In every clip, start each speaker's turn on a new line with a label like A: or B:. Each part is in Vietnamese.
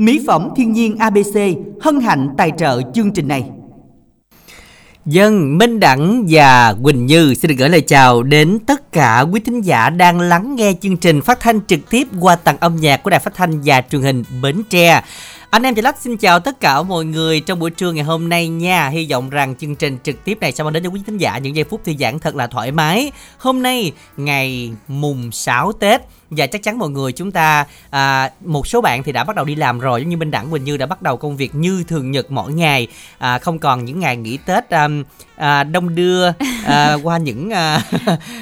A: Mỹ phẩm thiên nhiên ABC hân hạnh tài trợ chương trình này.
B: Dân, Minh Đẳng và Quỳnh Như xin được gửi lời chào đến tất cả quý thính giả đang lắng nghe chương trình phát thanh trực tiếp qua tầng âm nhạc của Đài Phát thanh và Truyền hình Bến Tre. Anh em Chị Lách xin chào tất cả mọi người trong buổi trưa ngày hôm nay nha. Hy vọng rằng chương trình trực tiếp này sẽ mang đến cho quý thính giả những giây phút thư giãn thật là thoải mái. Hôm nay ngày mùng 6 Tết và chắc chắn mọi người chúng ta à, một số bạn thì đã bắt đầu đi làm rồi giống như Minh Đẳng Quỳnh Như đã bắt đầu công việc như thường nhật mỗi ngày à, không còn những ngày nghỉ Tết à, à, đông đưa à, qua những à,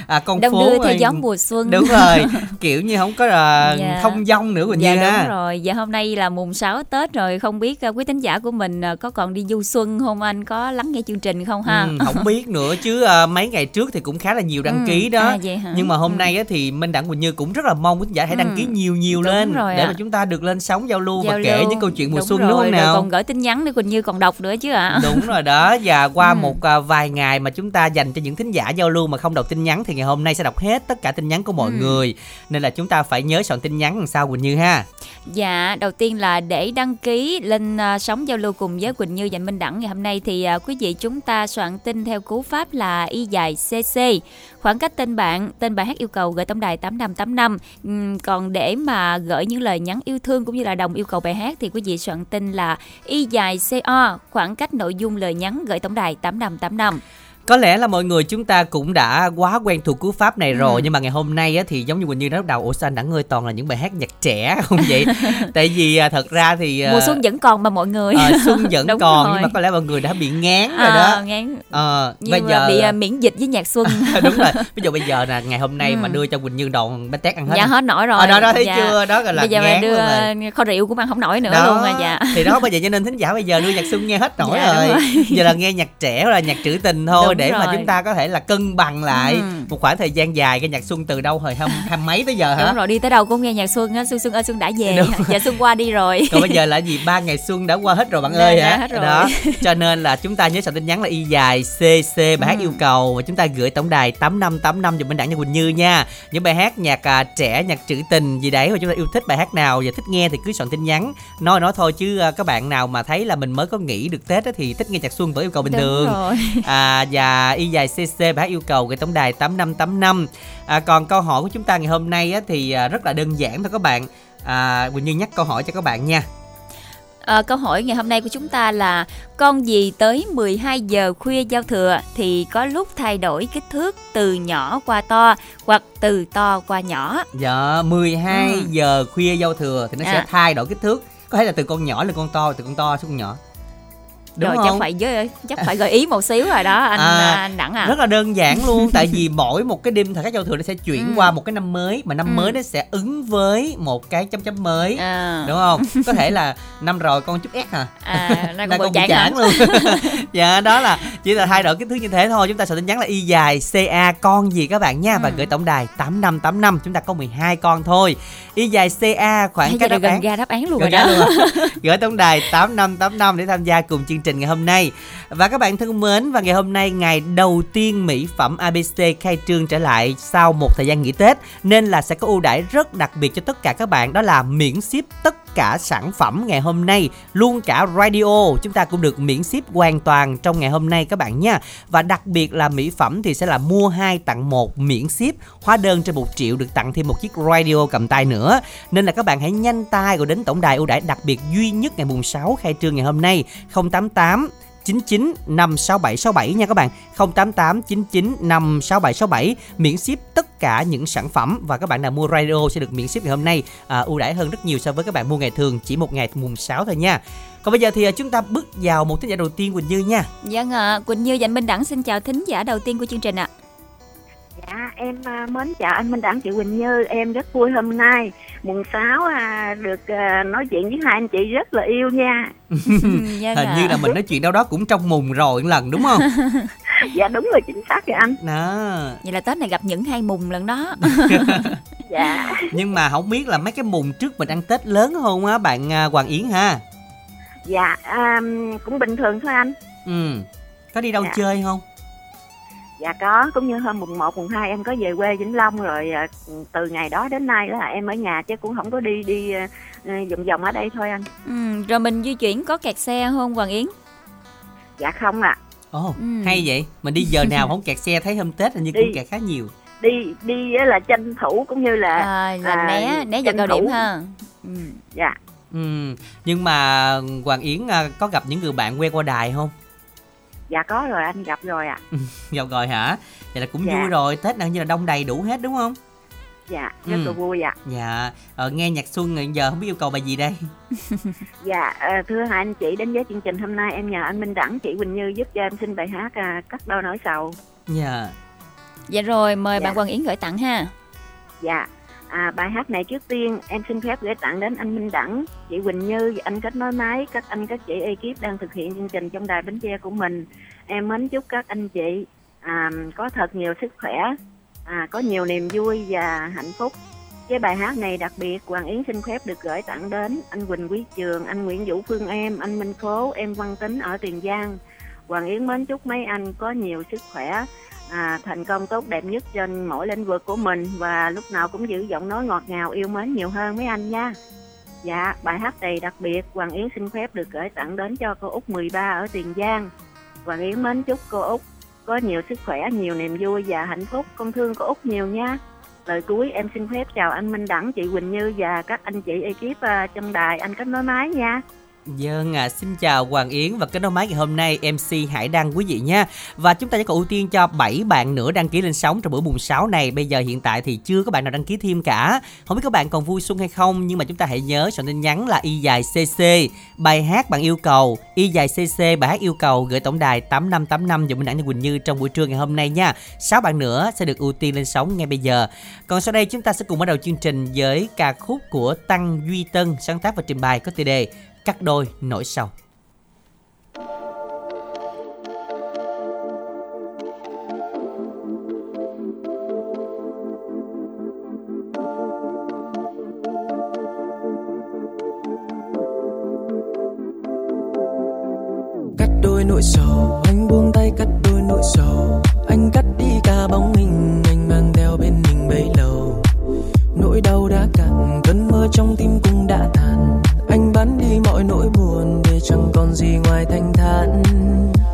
C: à, con đông phố đưa theo gió mùa xuân.
B: Đúng rồi kiểu như không có à, dạ. thông dong nữa Quỳnh
C: dạ,
B: Như
C: đúng
B: ha
C: rồi. Giờ hôm nay là mùng 6 Tết rồi không biết à, quý thính giả của mình à, có còn đi du xuân không? Anh có lắng nghe chương trình không ha?
B: Ừ, không biết nữa chứ à, mấy ngày trước thì cũng khá là nhiều đăng ừ, ký đó. à, nhưng mà hôm ừ. nay á, thì Minh Đẳng Quỳnh Như cũng rất là mong quý giả hãy đăng ký ừ. nhiều nhiều Đúng lên rồi để à. mà chúng ta được lên sóng giao lưu giao và kể lưu. những câu chuyện mùa đúng xuân rồi, đúng không nào?
C: còn gửi tin nhắn để Quỳnh Như còn đọc nữa chứ ạ. À.
B: Đúng rồi đó và qua ừ. một uh, vài ngày mà chúng ta dành cho những thính giả giao lưu mà không đọc tin nhắn thì ngày hôm nay sẽ đọc hết tất cả tin nhắn của mọi ừ. người nên là chúng ta phải nhớ soạn tin nhắn làm sao Quỳnh Như ha.
C: Dạ, đầu tiên là để đăng ký lên uh, sóng giao lưu cùng với Quỳnh Như và Minh Đẳng ngày hôm nay thì uh, quý vị chúng ta soạn tin theo cú pháp là y dài CC khoảng cách tên bạn, tên bài hát yêu cầu gửi tổng đài 8585 ừ, còn để mà gửi những lời nhắn yêu thương cũng như là đồng yêu cầu bài hát thì quý vị soạn tin là y dài co khoảng cách nội dung lời nhắn gửi tổng đài 8585
B: có lẽ là mọi người chúng ta cũng đã quá quen thuộc cú pháp này rồi ừ. nhưng mà ngày hôm nay á, thì giống như quỳnh như nói đầu ủa sao anh đã ngơi toàn là những bài hát nhạc trẻ không vậy tại vì à, thật ra thì
C: à, mùa xuân vẫn còn mà mọi người
B: à, xuân vẫn còn rồi. nhưng mà có lẽ mọi người đã bị ngán rồi đó à,
C: ngán à, bây giờ bị uh, miễn dịch với nhạc xuân
B: đúng rồi ví dụ bây giờ là ngày hôm nay ừ. mà đưa cho quỳnh như đòn bánh tét ăn hết
C: dạ hết nổi rồi
B: à, đó đó thấy dạ. chưa đó gọi là
C: bây giờ
B: ngán
C: đưa kho rượu cũng ăn không nổi nữa đó. luôn rồi dạ
B: thì đó bây giờ cho nên thính giả bây giờ đưa nhạc xuân nghe hết nổi dạ, rồi. rồi giờ là nghe nhạc trẻ là nhạc trữ tình thôi đúng để rồi. mà chúng ta có thể là cân bằng lại ừ. một khoảng thời gian dài cái nhạc xuân từ đâu hồi hai, hai mấy tới giờ hả
C: đúng rồi đi tới đâu cũng nghe nhạc xuân á xuân xuân ơi xuân đã về đúng. dạ xuân qua đi rồi
B: còn bây giờ là gì ba ngày xuân đã qua hết rồi bạn ơi hả hết rồi. đó cho nên là chúng ta nhớ soạn tin nhắn là y dài cc bài ừ. hát yêu cầu và chúng ta gửi tổng đài tám năm tám năm dùm bên đảng cho quỳnh như nha những bài hát nhạc à, trẻ nhạc trữ tình gì đấy mà chúng ta yêu thích bài hát nào và thích nghe thì cứ soạn tin nhắn nói nói thôi chứ à, các bạn nào mà thấy là mình mới có nghỉ được tết thì thích nghe nhạc xuân với yêu cầu bình Đúng thường rồi. à và y dài cc hát yêu cầu gửi tổng đài 8585 à, còn câu hỏi của chúng ta ngày hôm nay á, thì à, rất là đơn giản thôi các bạn à, Quỳnh Như nhắc câu hỏi cho các bạn nha
C: À, câu hỏi ngày hôm nay của chúng ta là con gì tới 12 giờ khuya giao thừa thì có lúc thay đổi kích thước từ nhỏ qua to hoặc từ to qua nhỏ.
B: Dạ, 12 ừ. giờ khuya giao thừa thì nó à. sẽ thay đổi kích thước. Có thể là từ con nhỏ lên con to, từ con to xuống con nhỏ
C: đúng rồi không? chắc phải với chắc phải gợi ý một xíu rồi đó anh à, anh đẳng à
B: rất là đơn giản luôn tại vì mỗi một cái đêm thời khắc giao thừa nó sẽ chuyển ừ. qua một cái năm mới mà năm ừ. mới nó sẽ ứng với một cái chấm chấm mới à. đúng không có thể là năm rồi con chút s à, à nay con, con bị chán luôn dạ đó là chỉ là thay đổi kích thước như thế thôi chúng ta sẽ tin nhắn là y dài ca con gì các bạn nha ừ. và gửi tổng đài tám năm tám năm chúng ta có 12 con thôi y dài ca khoảng
C: cái đáp án ra đáp án luôn
B: rồi đó gửi tổng đài tám năm tám năm để tham gia cùng chương trình trình ngày hôm nay. Và các bạn thân mến, và ngày hôm nay ngày đầu tiên mỹ phẩm ABC khai trương trở lại sau một thời gian nghỉ Tết nên là sẽ có ưu đãi rất đặc biệt cho tất cả các bạn đó là miễn ship tất cả sản phẩm ngày hôm nay, luôn cả radio chúng ta cũng được miễn ship hoàn toàn trong ngày hôm nay các bạn nha. Và đặc biệt là mỹ phẩm thì sẽ là mua 2 tặng 1 miễn ship, hóa đơn trên 1 triệu được tặng thêm một chiếc radio cầm tay nữa. Nên là các bạn hãy nhanh tay gọi đến tổng đài ưu đãi đặc biệt duy nhất ngày mùng 6 khai trương ngày hôm nay 088 088 99 56767 nha các bạn. 088 99 56767 miễn ship tất cả những sản phẩm và các bạn nào mua radio sẽ được miễn ship ngày hôm nay. À, ưu đãi hơn rất nhiều so với các bạn mua ngày thường chỉ một ngày mùng 6 thôi nha. Còn bây giờ thì à, chúng ta bước vào một thính giả đầu tiên Quỳnh Như nha.
C: Vâng ạ, à, Quỳnh Như và anh Minh Đẳng xin chào thính giả đầu tiên của chương trình ạ. à.
D: Dạ, em à, mến chào anh Minh Đẳng, chị Quỳnh Như. Em rất vui hôm nay mùng 6 à, được à, nói chuyện với hai anh chị rất là yêu nha.
B: dạ Hình như là mình nói chuyện đâu đó cũng trong mùng rồi một lần đúng không?
D: dạ đúng rồi chính xác rồi anh.
B: Đó.
C: Vậy là Tết này gặp những hai mùng lần đó.
D: dạ.
B: Nhưng mà không biết là mấy cái mùng trước mình ăn Tết lớn không á bạn Hoàng Yến ha?
D: Dạ, à, cũng bình thường thôi anh.
B: Ừ. Có đi đâu dạ. chơi không?
D: Dạ có, cũng như hôm mùng 1, mùng 2 em có về quê Vĩnh Long rồi à, từ ngày đó đến nay là em ở nhà chứ cũng không có đi đi à, vòng vòng ở đây thôi anh.
C: Ừ, rồi mình di chuyển có kẹt xe không Hoàng Yến?
D: Dạ không ạ. À.
B: Ồ, oh, ừ. hay vậy. Mình đi giờ nào không kẹt xe thấy hôm Tết hình như
D: đi,
B: cũng kẹt khá nhiều.
D: Đi đi là tranh thủ cũng như là
C: à, là à, né né giờ cao điểm ha.
D: Ừ. Dạ.
B: Ừ, nhưng mà Hoàng Yến à, có gặp những người bạn quen qua đài không?
D: Dạ có rồi anh gặp rồi ạ à.
B: gặp rồi hả vậy là cũng dạ. vui rồi tết nào như là đông đầy đủ hết đúng không
D: dạ rất ừ. là vui ạ
B: dạ ờ, nghe nhạc xuân giờ không biết yêu cầu bài gì đây
D: dạ ờ, thưa hai anh chị đến với chương trình hôm nay em nhờ anh minh đẳng chị quỳnh như giúp cho em xin bài hát à, cắt đôi nỗi sầu
B: dạ
C: dạ rồi mời dạ. bạn Hoàng Yến gửi tặng ha
D: dạ À, bài hát này trước tiên em xin phép gửi tặng đến anh Minh Đẳng, chị Quỳnh Như, anh kết nối máy, các anh các chị ekip đang thực hiện chương trình trong đài Bến Tre của mình. Em mến chúc các anh chị à, có thật nhiều sức khỏe, à, có nhiều niềm vui và hạnh phúc. Với bài hát này đặc biệt, Hoàng Yến xin phép được gửi tặng đến anh Quỳnh Quý Trường, anh Nguyễn Vũ Phương Em, anh Minh Phố, em Văn Tính ở Tiền Giang. Hoàng Yến mến chúc mấy anh có nhiều sức khỏe, à, thành công tốt đẹp nhất trên mỗi lĩnh vực của mình và lúc nào cũng giữ giọng nói ngọt ngào yêu mến nhiều hơn mấy anh nha. Dạ, bài hát này đặc biệt Hoàng Yến xin phép được gửi tặng đến cho cô Út 13 ở Tiền Giang. Hoàng Yến mến chúc cô Út có nhiều sức khỏe, nhiều niềm vui và hạnh phúc. Con thương cô Út nhiều nha. Lời cuối em xin phép chào anh Minh Đẳng, chị Quỳnh Như và các anh chị ekip à, uh, trong đài anh kết nối máy nha.
B: Vâng Dân à, xin chào Hoàng Yến và kết nối máy ngày hôm nay MC Hải Đăng quý vị nha. Và chúng ta sẽ có ưu tiên cho 7 bạn nữa đăng ký lên sóng trong buổi mùng 6 này. Bây giờ hiện tại thì chưa có bạn nào đăng ký thêm cả. Không biết các bạn còn vui xuân hay không nhưng mà chúng ta hãy nhớ soạn tin nhắn là y dài CC bài hát bạn yêu cầu y dài CC bài hát yêu cầu gửi tổng đài 8585 dùng Minh Đẳng như Quỳnh Như trong buổi trưa ngày hôm nay nha. 6 bạn nữa sẽ được ưu tiên lên sóng ngay bây giờ. Còn sau đây chúng ta sẽ cùng bắt đầu chương trình với ca khúc của Tăng Duy Tân sáng tác và trình bày có tiêu đề cắt đôi nỗi sầu.
E: Cắt đôi nỗi sầu, anh buông tay cắt đôi nỗi sầu, anh cắt đi gì ngoài thanh thản?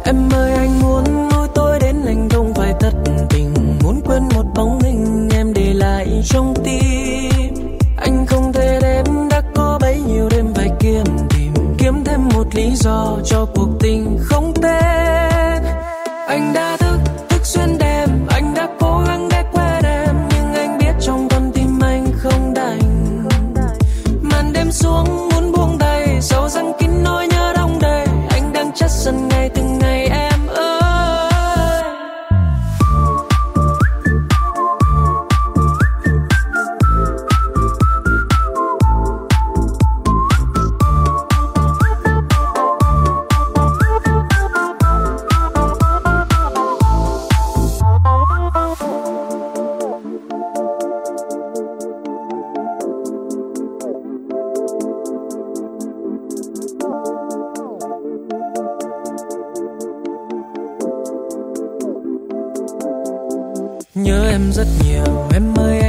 E: Em ơi, anh muốn nuôi tôi đến anh không phải tất tình. Muốn quên một bóng hình em để lại trong tim. Anh không thể đêm đã có bấy nhiêu đêm phải kiếm tìm. Kiếm thêm một lý do cho nhớ em rất nhiều em ơi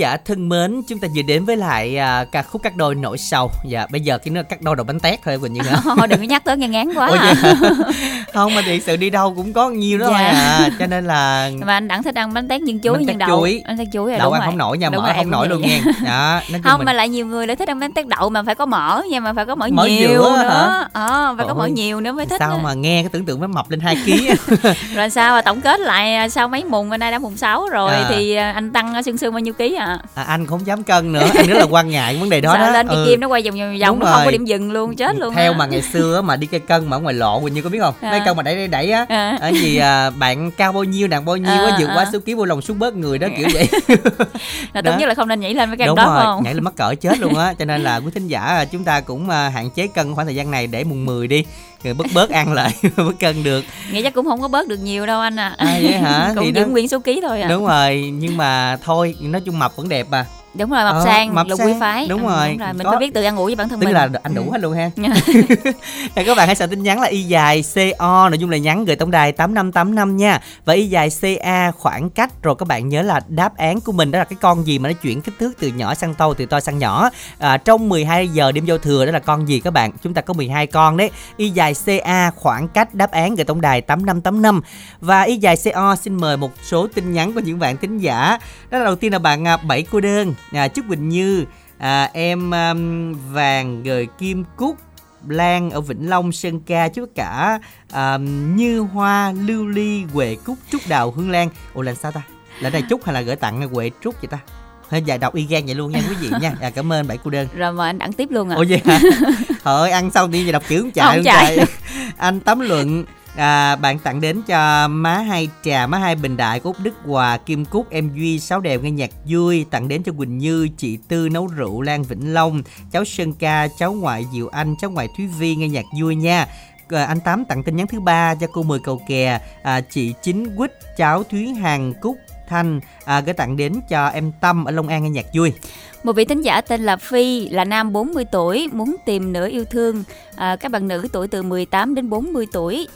B: giả thân mến, chúng ta vừa đến với lại à, ca khúc cắt đôi nổi sầu. Dạ, bây giờ cái nó cắt đôi đầu bánh tét thôi Quỳnh Như?
C: Thôi đừng có nhắc tới nghe ngán quá
B: Ủa
C: à.
B: hả? Không mà thì sự đi đâu cũng có nhiều đó
C: Dạ.
B: thôi à. Cho nên là
C: mà anh đẳng thích ăn bánh tét nhân chuối
B: Bánh
C: nhân
B: tét
C: đậu
B: chuối.
C: anh thích chuối rồi
B: đậu
C: đúng
B: ăn
C: rồi.
B: không nổi nha,
C: Đúng
B: mỡ
C: rồi,
B: không nổi luôn nha. Đó, nói
C: không
B: mình
C: mà lại nhiều người lại thích ăn bánh tét đậu mà phải có mỡ nha mà phải có mỡ,
B: Mỡ
C: nhiều
B: giữa hả?
C: nữa ờ phải có mỡ
B: Ôi,
C: nhiều nữa mới thích
B: sao
C: á.
B: mà nghe cái tưởng tượng mới mập lên 2 kg
C: rồi sao mà tổng kết lại à, sau mấy mùng bên nay đã mùng 6 rồi
B: À.
C: thì à, anh tăng xương xương bao nhiêu ký à
B: à, anh không dám cân nữa anh rất là quan ngại vấn đề đó đó
C: lên cái
B: Ừ.
C: kim nó quay vòng vòng vòng không có điểm dừng luôn chết luôn
B: theo mà ngày xưa mà đi cây cân mà ở ngoài lộ Quỳnh Như có biết không
C: À.
B: mấy cân mà đẩy đẩy đẩy á
C: À.
B: ở gì à, bạn cao bao nhiêu nặng bao nhiêu á
C: À,
B: vượt qua
C: à.
B: số ký vô lòng xuống bớt người đó kiểu vậy.
C: Là tốt nhất là không nên nhảy lên với cái
B: đúng
C: đó
B: rồi
C: không?
B: nhảy lên mắc cỡ chết luôn á. Cho nên là quý thính giả à, chúng ta cũng hạn chế cân khoảng thời gian này để mùng 10 đi rồi bớt bớt ăn lại mới cân được.
C: Nghĩ chắc cũng không có bớt được nhiều đâu anh à,
B: À, vậy hả?
C: cũng
B: Thì
C: giữ
B: nó-
C: nguyên số ký thôi à.
B: Đúng rồi nhưng mà thôi nói chung mập vẫn đẹp mà.
C: Đúng rồi mập
B: Ờ,
C: sang
B: mập
C: là
B: sang,
C: quý phái.
B: Đúng
C: Ừ,
B: rồi.
C: đúng rồi. Mình
B: Có-
C: phải biết tự ăn ủi với bản thân
B: tức
C: mình.
B: là anh đủ
C: Ừ.
B: hết luôn ha. Thì các bạn hãy soạn tin nhắn là y dài CO nội dung là nhắn gửi tổng đài 8585 nha. Và y dài CA khoảng cách rồi các bạn nhớ là đáp án của mình đó là cái con gì mà nó chuyển kích thước từ nhỏ sang to từ to sang nhỏ. À, trong 12 giờ đêm giao thừa đó là con gì các bạn? Chúng ta có 12 con đấy. Y dài CA khoảng cách đáp án gửi tổng đài 8585 và y dài CO xin mời một số tin nhắn của những bạn thính giả đó là đầu tiên là bạn à, bảy cô đơn à, trúc bình Như à, em um, vàng gời kim cúc Lan ở Vĩnh Long, Sơn Ca chứ cả um, Như Hoa, Lưu Ly, Huệ Cúc, Trúc Đào, Hương Lan Ủa là sao ta? Là đây Trúc hay là gửi tặng Huệ Trúc vậy ta? Hơi dài đọc y gan vậy luôn nha quý vị nha. À, Cảm ơn bảy cô đơn.
C: Rồi mà anh đẳng tiếp luôn à
B: Ủa vậy hả? Thôi ăn xong đi về đọc chữ không chạy
C: Không chạy.
B: chạy. Anh Tấm Luận à, bạn tặng đến cho má hai trà má hai bình đại của Úc Đức Hòa Kim Cúc em Duy sáu đèo nghe nhạc vui. Tặng đến cho Quỳnh Như chị Tư nấu rượu Lan Vĩnh Long. Cháu Sơn Ca cháu ngoại Diệu Anh cháu ngoại Thúy Vi nghe nhạc vui nha. À, anh Tám tặng tin nhắn thứ ba cho cô Mười Cầu Kè. À, chị Chính Quýt cháu Thúy Hằng Cúc Thanh à, gửi tặng đến cho em Tâm ở Long An nghe nhạc vui
C: Một vị thính giả tên là Phi là nam 40 tuổi muốn tìm nửa yêu thương à, các bạn nữ tuổi từ 18 đến 40 tuổi.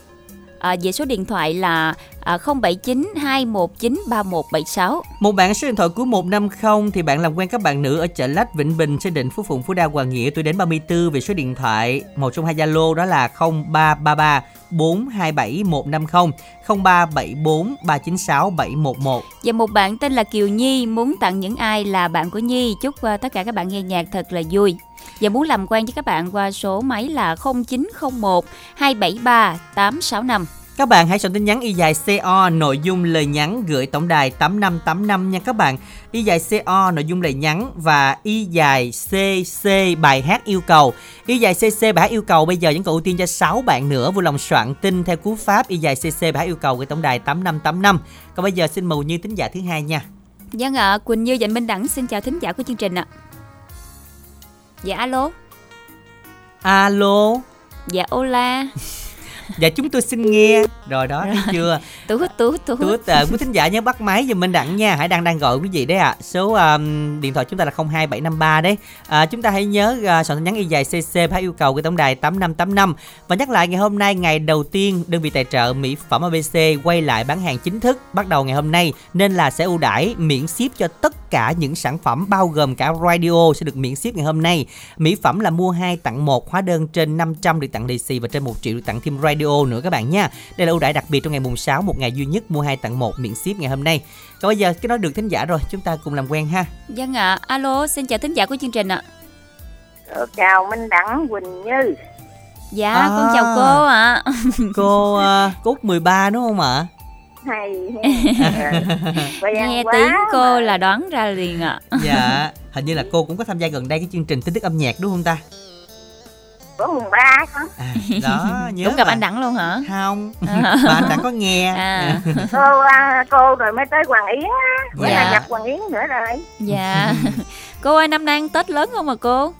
C: À, về số điện thoại là 079 219 3176.
B: Một bạn số điện thoại cuối 150 thì bạn làm quen các bạn nữ ở chợ Lách, Vĩnh Bình, Sơn Định, Phú Phụng, Phú Đa, Hoàng Nghĩa tuổi đến 34 về số điện thoại một trong hai Zalo đó là 0333 427 150 0374 396 711.
C: Và một bạn tên là Kiều Nhi muốn tặng những ai là bạn của Nhi chúc à, tất cả các bạn nghe nhạc thật là vui. Và muốn làm quen với các bạn qua số máy là 0901 273 865.
B: Các bạn hãy soạn tin nhắn y dài CO nội dung lời nhắn gửi tổng đài 8585 nha các bạn. Y dài CO nội dung lời nhắn và y dài CC bài hát yêu cầu. Y dài CC bài hát yêu cầu bây giờ vẫn còn ưu tiên cho 6 bạn nữa vui lòng soạn tin theo cú pháp y dài CC bài hát yêu cầu gửi tổng đài 8585. Còn bây giờ xin mời như tính giả thứ hai nha.
C: Vâng ạ, Quỳnh Như Dành Minh Đẳng xin chào thính giả của chương trình ạ. Dạ alo,
B: Alo.
C: dạ ola,
B: Dạ chúng tôi xin nghe. Rồi đó thấy chưa?
C: tú tú tú.
B: Tút à, quý thính giả nhớ bắt máy giùm Minh Đặng nha. Hãy đang đang gọi quý vị đấy ạ. Số um, điện thoại chúng ta là 02753 đấy. À, Chúng ta hãy nhớ uh, soạn tin nhắn y dài CC phải yêu cầu của tổng đài 8585 Và nhắc lại ngày hôm nay ngày đầu tiên đơn vị tài trợ mỹ phẩm ABC quay lại bán hàng chính thức bắt đầu ngày hôm nay nên là sẽ ưu đãi miễn ship cho tất cả những sản phẩm bao gồm cả radio sẽ được miễn ship ngày hôm nay. Mỹ phẩm là mua 2 tặng 1 hóa đơn trên 500 được tặng lì xì và trên 1 triệu được tặng thêm radio nữa các bạn nha đây là ưu đãi đặc biệt trong ngày mùng 6 một ngày duy nhất mua 2 tặng 1 miễn ship ngày hôm nay còn bây giờ cái nói được thính giả rồi chúng ta cùng làm quen ha
C: Vâng ạ, alo, xin chào thính giả của chương trình ạ.
D: Ờ, chào Minh Đẳng Quỳnh Như
C: Dạ,
B: À.
C: con chào cô ạ.
B: cô uh, cốt 13 đúng không ạ
D: hay
C: Nghe tiếng cô
D: mà.
C: là đoán ra liền ạ.
B: dạ hình như là cô cũng có tham gia gần đây cái chương trình tin tức âm nhạc đúng không ta
D: có mùng ba không
B: à, đó nhớ
C: Cũng gặp
B: mà.
C: anh Đẳng luôn hả?
B: không
C: À.
B: mà anh đã có nghe
C: À.
D: cô à, cô rồi mới tới Hoàng Yến á mới
C: Dạ.
D: là gặp Hoàng Yến nữa rồi
C: Dạ. cô ơi, năm nay ăn Tết lớn không mà cô?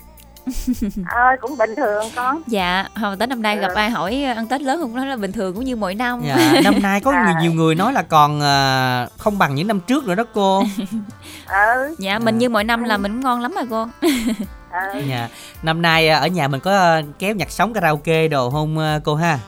D: ơi cũng bình thường con
C: Dạ, hồi Tết năm nay gặp
D: Ừ.
C: ai hỏi ăn Tết lớn không nói là bình thường cũng như mỗi năm.
B: Dạ, năm nay có
D: À.
B: nhiều, nhiều người nói là còn à, không bằng những năm trước nữa đó cô.
D: ừ
C: Dạ, mình như mỗi năm là mình cũng ngon lắm mà cô.
D: Ừ
B: Dạ. Năm nay à, ở nhà mình có à, kéo nhạc sống karaoke đồ không à, cô ha?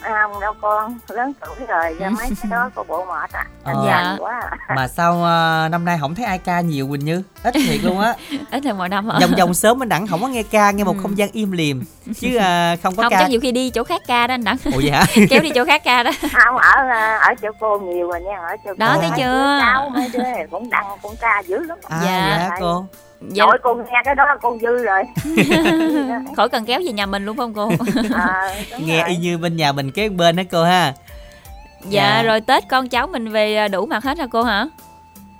F: À, không đâu con lớn tuổi rồi ra mấy cái đó có bộ mệt á
B: Ờ.
C: Dạ.
F: quá à.
B: mà sao à, năm nay không thấy ai ca nhiều quỳnh như ít thiệt luôn á
C: ít hơn mọi năm hả
B: vòng vòng sớm anh đẳng không có nghe ca nghe một
C: Ừ.
B: không gian im lìm chứ à, không có
C: không
B: ca
C: chắc nhiều khi đi chỗ khác ca đó anh đặng
B: ủa vậy hả
C: kéo đi chỗ khác ca đó
F: không ở à, ở chỗ cô nhiều rồi nha ở chỗ
C: Đó,
F: cô
B: thấy
C: chưa?
F: cháu mấy đứa cũng đăng cũng ca dữ lắm
B: à
C: Dạ.
B: hả cô
C: dạ,
F: Nội cô nghe cái đó cô dư rồi
C: khỏi cần kéo về nhà mình luôn không cô
F: à,
B: nghe
F: rồi.
B: y như bên nhà mình kế bên đó cô ha
C: dạ
B: Dạ.
C: rồi tết con cháu mình về à, đủ mặt hết hả cô hả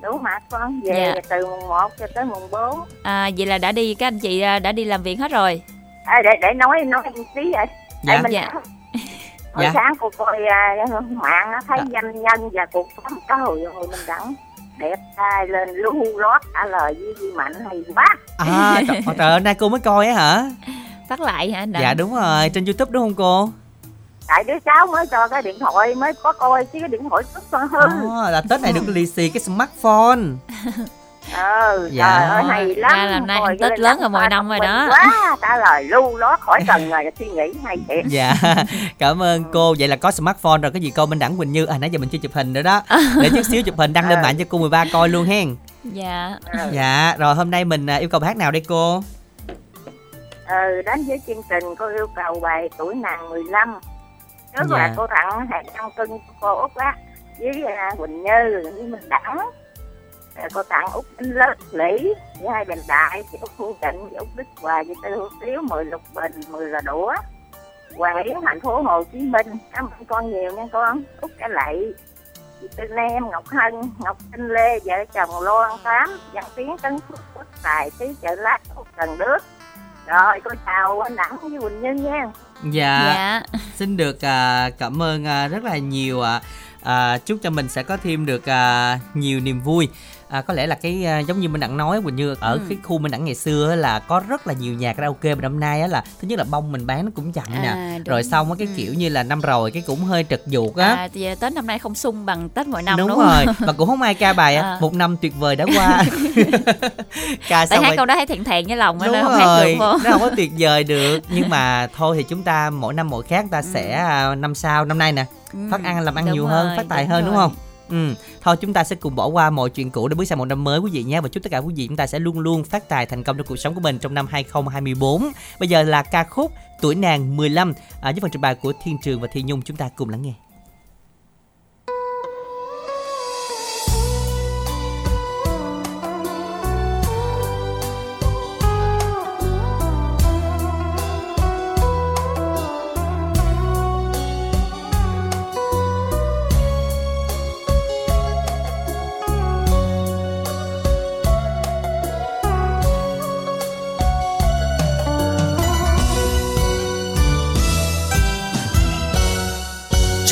F: đủ mặt con về
C: Dạ.
F: từ mùng 1 cho tới mùng 4
C: à vậy là đã đi các anh chị à, đã đi làm việc hết rồi
F: à, để để nói nói một tí vậy
B: Dạ.
F: Mình
C: Dạ.
F: hồi
B: Dạ.
F: sáng cô coi à, mạng thấy danh nhân và cuộc sống có hồi hồi mình đẳng đẹp trai lên lưu lót trả lời với Duy Mạnh hay quá
B: à trời, trời ơi nay cô mới coi á hả?
C: Phát lại hả anh
B: dạ đúng rồi trên youtube đúng không cô?
F: Tại đứa cháu mới cho cái điện thoại mới có coi chứ cái điện thoại rất hư.
B: À, là tết này được lì xì cái smartphone
F: ờ
B: Dạ.
F: trời ơi hay lắm
C: Ra làm nay ăn Tết lớn rồi mọi năm rồi đó.
F: quá trả lời lưu lót khỏi cần rồi suy nghĩ hay thiệt
B: dạ cảm ơn cô vậy là có smartphone rồi cái gì cô minh đẳng quỳnh như à nãy giờ mình chưa chụp hình nữa đó để chút xíu chụp hình đăng lên
F: Ờ.
B: mạng cho cô 13 coi luôn hen
C: dạ
F: ừ.
B: dạ rồi hôm nay mình à, yêu cầu bài hát nào đây cô
F: ừ đến với chương trình cô yêu cầu bài tuổi nàng 15 trước
B: Dạ.
F: là cô tặng hạt đăng cưng cho cô út á với à, quỳnh như với mình đẳng cô tặng út Minh lớp lý với hai bình đại với út phương trịnh với út đức hòa với tư hữu tiếu mười lục bình mười là đũa. Hoàng yến thành phố hồ chí minh. Cảm ơn con nhiều nha con. Út cái lạy chị Tư Em, Ngọc Hân, Ngọc Tinh Lê, vợ chồng Loan Tám, Văn Tiến, Tấn Phước, Quốc Tài, Tí Chợ Lát, Út Cần Đước. Rồi, cô chào anh Đẳng với Quỳnh Như nha.
B: dạ,
C: dạ.
B: Xin được à, cảm ơn à, rất là nhiều ạ à, chúc cho mình sẽ có thêm được à, nhiều niềm vui à, có lẽ là cái à, giống như mình đặng nói quỳnh như ở
C: Ừ.
B: cái khu mình đặng ngày xưa là có rất là nhiều nhà karaoke mà năm nay á là thứ nhất là bông mình bán nó cũng chậm nè
C: À, đúng.
B: rồi xong á cái
C: Ừ.
B: kiểu như là năm rồi cái cũng hơi trật ruột á
C: à thì tết năm nay không sung bằng tết mọi năm
B: đúng,
C: đúng,
B: rồi mà cũng không ai ca bài á
C: À.
B: một năm tuyệt vời đã qua ca
C: tại
B: xong
C: hát
B: rồi
C: câu đó thấy thẹn thẹn với lòng á,
B: đúng
C: nó không hát
B: rồi
C: được
B: nó không có tuyệt vời được nhưng mà thôi thì chúng ta mỗi năm mỗi khác ta
C: Ừ.
B: sẽ à, năm sau năm nay nè phát ăn làm ăn
C: đúng
B: nhiều hơn
C: rồi,
B: phát tài
C: đúng
B: hơn đúng
C: rồi.
B: không Ừ, thôi chúng ta sẽ cùng bỏ qua mọi chuyện cũ để bước sang một năm mới quý vị nhé và chúc tất cả quý vị chúng ta sẽ luôn luôn phát tài thành công trong cuộc sống của mình trong năm 2024. Bây giờ là ca khúc Tuổi nàng 15 à, với phần trình bày của Thiên Trường và Thi Nhung chúng ta cùng lắng nghe.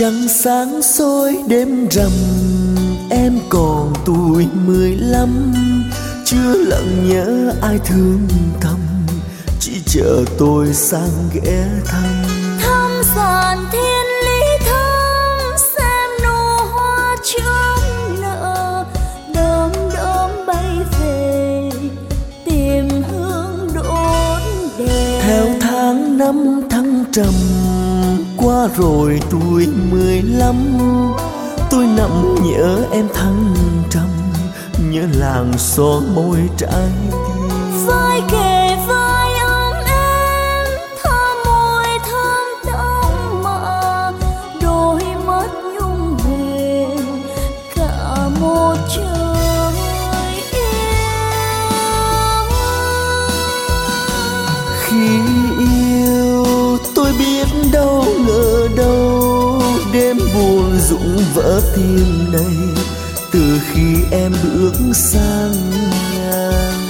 G: Trăng sáng soi đêm rằm Em còn tuổi mười lăm. Chưa lặng nhớ ai thương thầm Chỉ chờ tôi sang ghé thăm.
H: Thăm giàn thiên lý thăm xem nụ hoa chớm nở. Đơm đơm bay về tìm hương đốt đèn.
G: Theo tháng năm thăng trầm qua rồi tuổi mười lăm. Tôi nằm nhớ em thăng trăm, Nhớ làng son môi trái tim. Vỡ tim này từ khi em bước sang ngang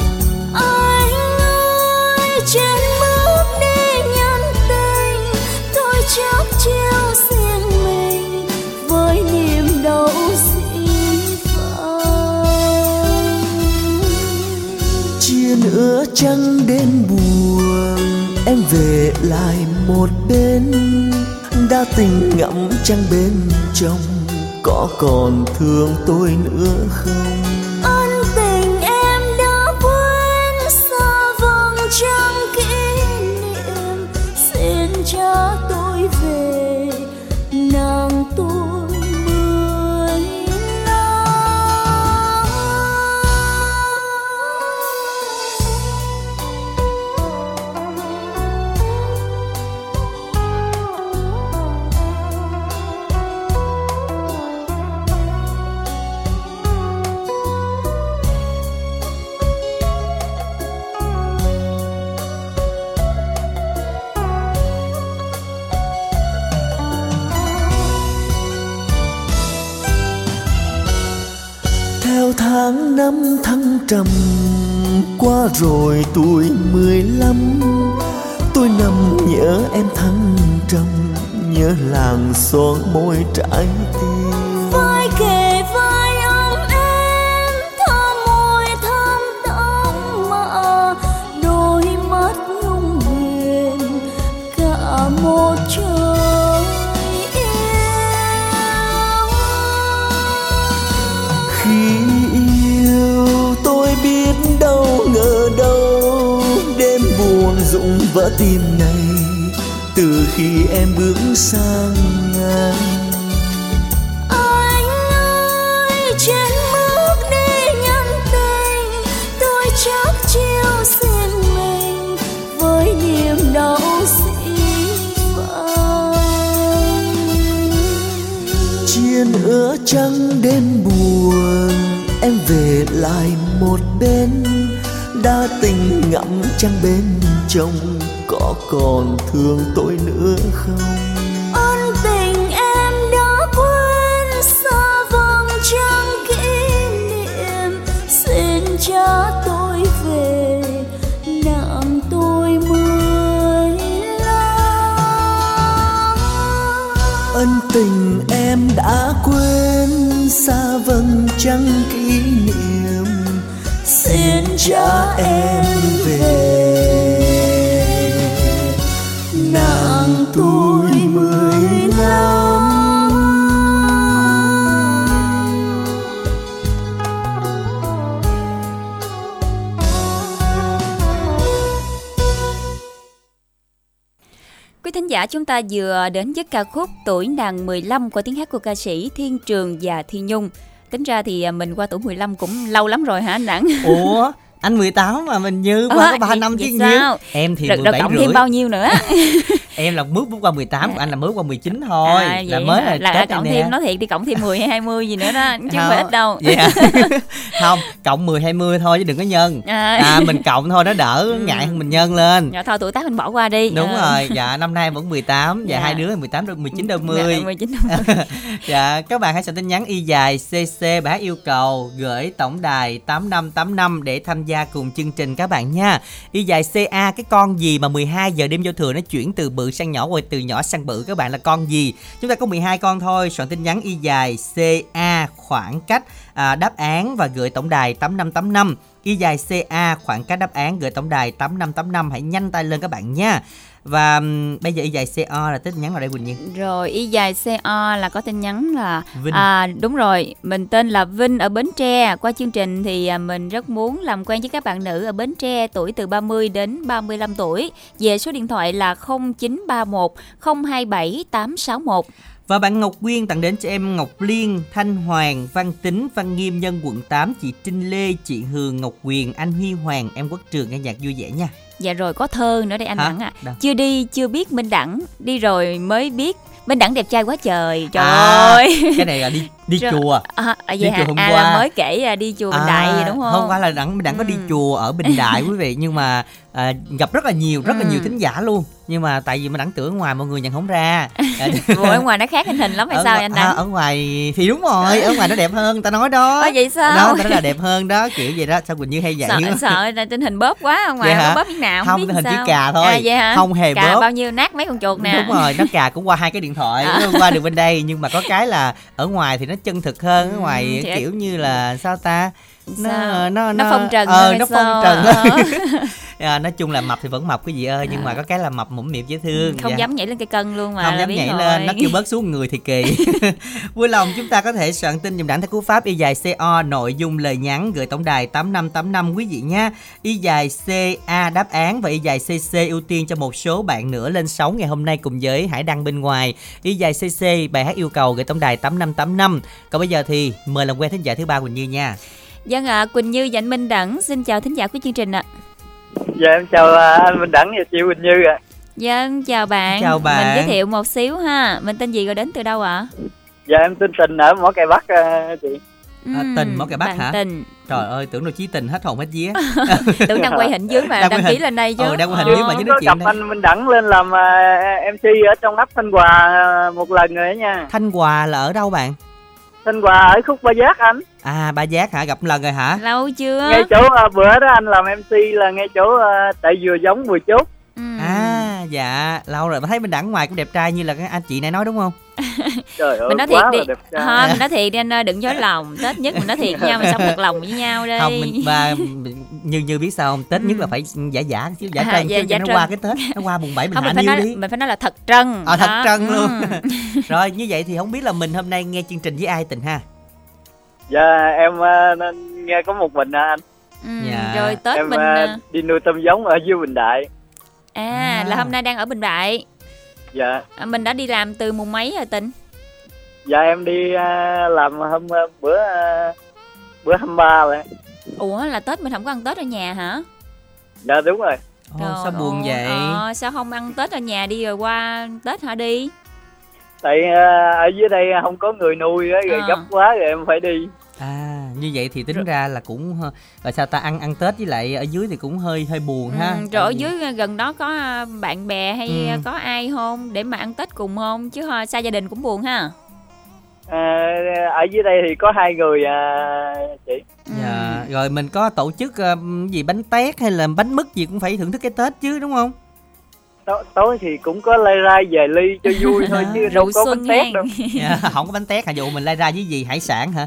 H: anh ơi trên bước đi nhân tình tôi chắc treo riêng mình với niềm đau dĩ vãng
G: chia nữa chẳng đến buồn em về lại một bên. Đã tình ngậm trăng bên trong có còn thương tôi nữa không? Tuổi mười lăm, tôi nằm nhớ em thăng trầm, nhớ làng son môi trái tim. Tim này từ khi em bước sang ngang.
H: Anh ơi trên bước đi nhân tình tôi chắc chiêu xin mình với niềm đau sĩ vang
G: chiên ứa trắng đêm buồn em về lại một bên đã tình ngậm trăng bên trong có còn thương tôi nữa không?
C: Ta vừa đến với ca khúc Tuổi nàng 15 qua tiếng hát của ca sĩ Thiên Trường và Thi Nhung. Tính ra thì à, mình qua tuổi 15 cũng lâu lắm rồi hả anh Đẳng?
B: ủa anh 18 mà mình như qua có 3
C: vậy-
B: năm chứ nhiêu em thì
C: rồi, rồi
B: 17
C: cộng
B: rưỡi
C: thêm bao nhiêu nữa?
B: em là bước bước qua 18 còn anh là mới qua 19 thôi
C: À,
B: là mới là,
C: là,
B: Tết
C: cộng thêm
B: nè.
C: nói thiệt đi cộng thêm 10 hay 20 gì nữa đó chứ không phải ít đâu.
B: Dạ. không cộng 10 20 thôi chứ đừng có nhân
C: À.
B: à mình cộng thôi nó đỡ ngại hơn mình nhân lên
C: Dạ, thôi tuổi tác mình bỏ qua đi.
B: đúng
C: Ờ.
B: rồi dạ năm nay vẫn 18 dạ,
C: Dạ.
B: hai đứa 18 đôi 19 đôi
C: Dạ,
B: 10
C: 19 đôi 10.
B: dạ các bạn hãy soạn tin nhắn y dài cc hát yêu cầu gửi tổng đài 8585 để tham gia cùng chương trình các bạn nha y dài ca cái con gì mà 12 giờ đêm giao thừa nó chuyển từ bự sang nhỏ rồi từ nhỏ sang bự các bạn là con gì? Chúng ta có 12 con thôi soạn tin nhắn y dài ca khoảng cách à, đáp án và gửi tổng đài 8585 y dài ca khoảng cách đáp án gửi tổng đài 8585 hãy nhanh tay lên các bạn nha và ừm, bây giờ y dài co là tin nhắn vào đây Quỳnh Như
C: Rồi y dài CO là có tin nhắn là
B: Vinh.
C: à đúng rồi, mình tên là Vinh ở Bến Tre. Qua chương trình thì à, mình rất muốn làm quen với các bạn nữ ở Bến Tre tuổi từ 30 đến 35 tuổi. Về số điện thoại là 0931 027 861.
B: Và bạn Ngọc Quyên tặng đến cho em Ngọc Liên, Thanh Hoàng, Văn Tính, Văn Nghiêm Nhân quận 8, chị Trinh Lê, chị Hường, Ngọc Quyền, anh Huy Hoàng, em Quốc Trường nghe nhạc vui vẻ nha.
C: Dạ rồi có thơ nữa đây anh
B: Hả?
C: Đẳng ạ.
B: Đâu?
C: Chưa đi chưa biết Minh Đẳng, đi rồi mới biết Minh Đẳng đẹp trai quá trời. Trời
B: À,
C: ơi.
B: Cái này là đi đi
C: Rồi.
B: chùa.
C: À, à,
B: Đi
C: vậy hả?
B: chùa hôm
C: À,
B: qua.
C: là mới kể à, đi chùa Bình Đại vậy đúng không?
B: Hôm qua là đặng đặng có đi
C: Ừ.
B: chùa ở Bình Đại quý vị nhưng mà à, gặp rất là nhiều rất là
C: Ừ.
B: nhiều thính giả luôn. Nhưng mà tại vì mình đặng tưởng ngoài mọi người nhận không ra.
C: Ủa, ở ngoài nó khác hình hình lắm hay
B: ở,
C: sao anh
B: à,
C: Đẳng?
B: ở ngoài thì đúng rồi, ở ngoài nó đẹp hơn, ta nói đó.
C: Ơ, vậy sao?
B: Đó, ta nói là đẹp hơn đó, kiểu vậy đó. Sao Quỳnh Như hay vậy?
C: sợ sợ là trên hình bóp quá ở ngoài có bóp miếng nào
B: Không,
C: biết
B: hình
C: sao.
B: chữ cà thôi.
C: à, vậy hả?
B: Không hề
C: cà
B: bóp.
C: bao nhiêu nát mấy con chuột nè
B: Đúng rồi, nó cà cũng qua hai cái điện thoại,
C: À.
B: qua được bên đây nhưng mà có cái là ở ngoài thì nó chân thực hơn, ở
C: Ừ,
B: ngoài
C: thì-
B: kiểu như là sao ta? Nó
C: Sao?
B: nó
C: Nó phong trần
B: ờ, nó phong trần
C: Ờ.
B: à, nói chung là mập thì vẫn mập cái gì ơi nhưng mà có cái là mập mũm mỉm dễ thương.
C: không
B: Dạ.
C: dám nhảy lên cây cân luôn mà
B: không dám nhảy
C: rồi.
B: lên nó kêu bớt xuống người thì kỳ vui lòng chúng ta có thể soạn tin dùng đẳng theo cú pháp y dài co nội dung lời nhắn gửi tổng đài 8585 quý vị nha y dài ca đáp án và y dài cc ưu tiên cho một số bạn nữa lên sóng ngày hôm nay cùng với hải đăng bên ngoài y dài cc bài hát yêu cầu gửi tổng đài 8585 còn bây giờ thì mời làm quen thính giả thứ ba quỳnh như nha
C: Vâng ạ, Quỳnh Như và anh Minh Đẳng xin chào thính giả của chương trình ạ.
I: Dạ em chào à, anh Minh Đẳng và chị Quỳnh Như ạ.
C: Vâng, chào bạn.
B: Chào bạn.
C: Mình giới thiệu một xíu ha. Mình tên gì rồi đến từ đâu ạ?
I: Dạ em tên Tình ở Mỏ Cày Bắc à, chị.
B: À, Tình, Mỏ Cày Bắc
C: bạn
B: hả?
C: Tình.
B: trời ơi tưởng đâu chí tình hết hồn hết vía
C: Tưởng đang quay hình dưới mà
B: Đang
C: đăng ký lên đây chứ.
B: Ừ, đang quay hình
C: Ờ.
B: dưới mà chứ nói chuyện
I: gặp anh Minh Đẳng lên làm à, MC ở trong ấp Thanh Hòa à, một lần rồi đó nha.
B: thanh hòa là ở đâu bạn
I: Thanh Hòa ở khúc Ba Giác anh.
B: À ba giác hả? Gặp một lần rồi hả?
C: lâu chưa
I: Ngay chỗ à, bữa đó anh làm MC là ngay chỗ à, tại vừa giống vừa chốt.
C: Ừ.
B: À dạ lâu rồi. Mà thấy bên đẳng ngoài cũng đẹp trai như là cái anh chị này nói đúng không?
I: Trời ơi,
C: mình nói thiệt
I: quá
C: đi
I: là
C: thôi mình nói thiệt đi anh ơi đừng dối lòng tết nhất mình nói thiệt nhau mình sống thật lòng với nhau đi
B: Không mình và như như biết sao không? Tết nhất là phải giả giả chứ giả
C: À,
B: trân
C: dạ,
B: chứ
C: giả
B: cho nó
C: trân.
B: qua cái Tết, nó qua mùng 7 mình
C: không
B: hạ
C: mình phải nói
B: đi.
C: mình phải nói là thật trân
B: Ờ, thật
C: Đó.
B: trân luôn.
C: Ừ.
B: Rồi như vậy thì không biết là mình hôm nay nghe chương trình với ai tình ha?
I: Dạ em à, nên nghe có một mình à, anh.
C: Ừ,
B: Dạ.
C: rồi tết
I: em
C: mình
I: à,
C: à,
I: đi nuôi tôm giống ở dưới Bình Đại.
C: à là
B: À.
C: hôm nay đang ở bình đại
I: Dạ.
C: à, mình đã đi làm từ mùng mấy rồi tình
I: Dạ em đi à, làm hôm à, bữa à, bữa 23 rồi.
C: ủa là tết mình không có ăn tết ở nhà hả
I: Dạ đúng rồi.
B: Ồ,
C: Trời
B: sao buồn vậy?
C: ờ, sao không ăn tết ở nhà đi rồi qua tết hả đi
I: Tại à, ở dưới đây không có người nuôi á, rồi
C: Ờ.
I: gấp quá rồi em phải đi.
B: À như vậy thì tính ra là cũng hơ- rồi sao ta ăn ăn Tết với lại ở dưới thì cũng hơi hơi buồn ha.
C: ừ, rồi ở dưới gần đó có à, bạn bè hay
B: Ừ.
C: có ai không để mà ăn tết cùng không chứ xa gia đình cũng buồn ha
I: À, ở dưới đây thì có hai người à, chị.
C: Ừ.
B: Dạ, rồi mình có tổ chức ờ, gì bánh tét hay là bánh mứt gì cũng phải thưởng thức cái Tết chứ đúng không?
I: Tối, tối thì cũng có lay rai về ly cho vui thôi chứ đâu
C: rượu
I: có bánh tét đâu.
B: Dạ, không có bánh tét hả dụ mình lai ra với gì hải sản hả?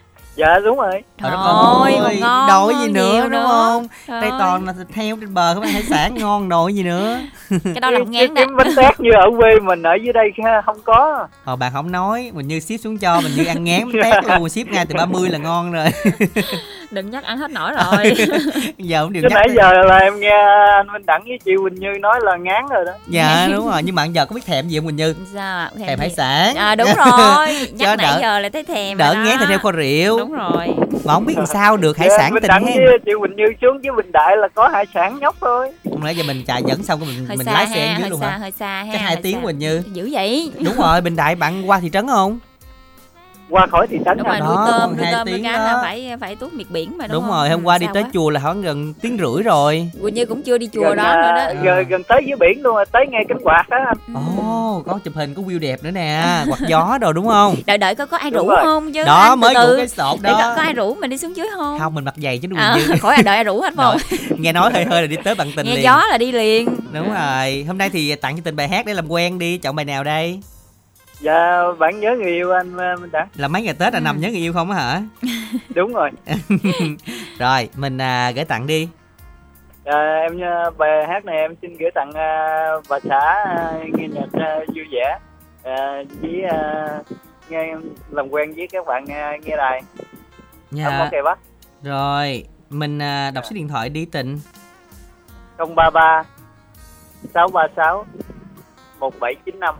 I: Dạ đúng rồi.
B: Trời đất
C: Ôi,
B: ơi,
C: ngon hơn
B: gì nữa đúng
C: nữa.
B: không?
C: Trời
B: Đây toàn là thịt heo trên bờ không phải hải sản ngon đòi gì nữa.
C: cái đó là ngán
I: kiếm bánh tét như ở quê mình ở dưới đây không có.
B: Ờ bạn không nói, mình như ship xuống cho mình như ăn ngán bánh tét luôn, ship ngay từ 30 là ngon rồi.
C: đừng nhắc ăn hết nổi rồi
B: giờ không điều
I: Chứ
B: nhắc.
I: nãy
B: tới-
I: giờ là em nghe anh Minh Đẳng với chị Quỳnh Như nói là ngán rồi đó.
B: Dạ đúng rồi, nhưng mà giờ có biết thèm gì không Quỳnh Như?
C: sao ạ?
B: Thèm hải sản.
C: à đúng rồi
B: Cho
C: nhắc nãy
B: đỡ-
C: giờ là thấy thèm
B: Đỡ ngán
C: đó.
B: thịt heo kho rượu.
C: Đúng rồi
B: Mà không biết làm sao được hải
I: Dạ,
B: sản tình hen.
I: chị Quỳnh Như xuống với Bình Đại là có hải sản nhóc thôi.
B: Không lẽ giờ mình chạy dẫn xong cái mình
C: hơi
B: mình
C: xa
B: lái xe
C: ha
B: dưới luôn
C: xa
B: hả?
C: hơi xa ha
B: Chắc hai tiếng. Quỳnh Như.
C: dữ vậy
B: Đúng rồi, Bình Đại bạn qua thị trấn không?
I: Qua khỏi thị trấn
C: đúng rồi
B: Đó,
C: nuôi tôm nuôi tôm nuôi cá
B: đó.
C: là phải phải tuốt miệt biển mà đúng,
B: Đúng
C: không?
B: rồi, hôm
C: Ừ,
B: qua đi tới
C: quá?
B: chùa là khoảng gần tiếng rưỡi rồi.
C: Quỳnh Như cũng chưa đi chùa
I: gần,
C: đó
I: à,
C: nữa đó
I: gần, gần tới dưới biển luôn rồi, tới ngay cánh quạt đó anh.
B: Ồ, có chụp hình có view đẹp nữa nè, quạt gió đồ đúng không?
C: đợi đợi có có ai rủ
I: rồi.
C: không chứ
B: Đó
C: anh
B: mới
C: từ
B: cái sọt
C: để có,
B: đó.
C: có ai rủ mình đi xuống dưới không
B: Không mình mặc giày chứ đúng
C: à,
B: Quỳnh Như.
C: khỏi là đợi ai rủ hết không
B: Nghe nói hơi hơi là đi tới bạn tình
C: nghe
B: liền.
C: gió là đi liền
B: Đúng rồi, hôm nay thì tặng cho tình bài hát để làm quen đi, chọn bài nào đây?
I: Dạ, bạn nhớ người yêu anh à, Minh Đẳng.
B: Là mấy ngày Tết là
C: Ừ.
B: nằm nhớ người yêu không á hả?
I: Đúng rồi.
B: Rồi, mình à, gửi tặng đi.
I: À, em nhớ bài hát này em xin gửi tặng à, bà xã à, nghe nhạc à, vui vẻ à, với à, nghe làm quen với các bạn à, nghe đài
B: Dạ.
I: âm ok bác
B: Rồi, mình à, đọc số điện thoại đi tịnh.
I: 033 636 1795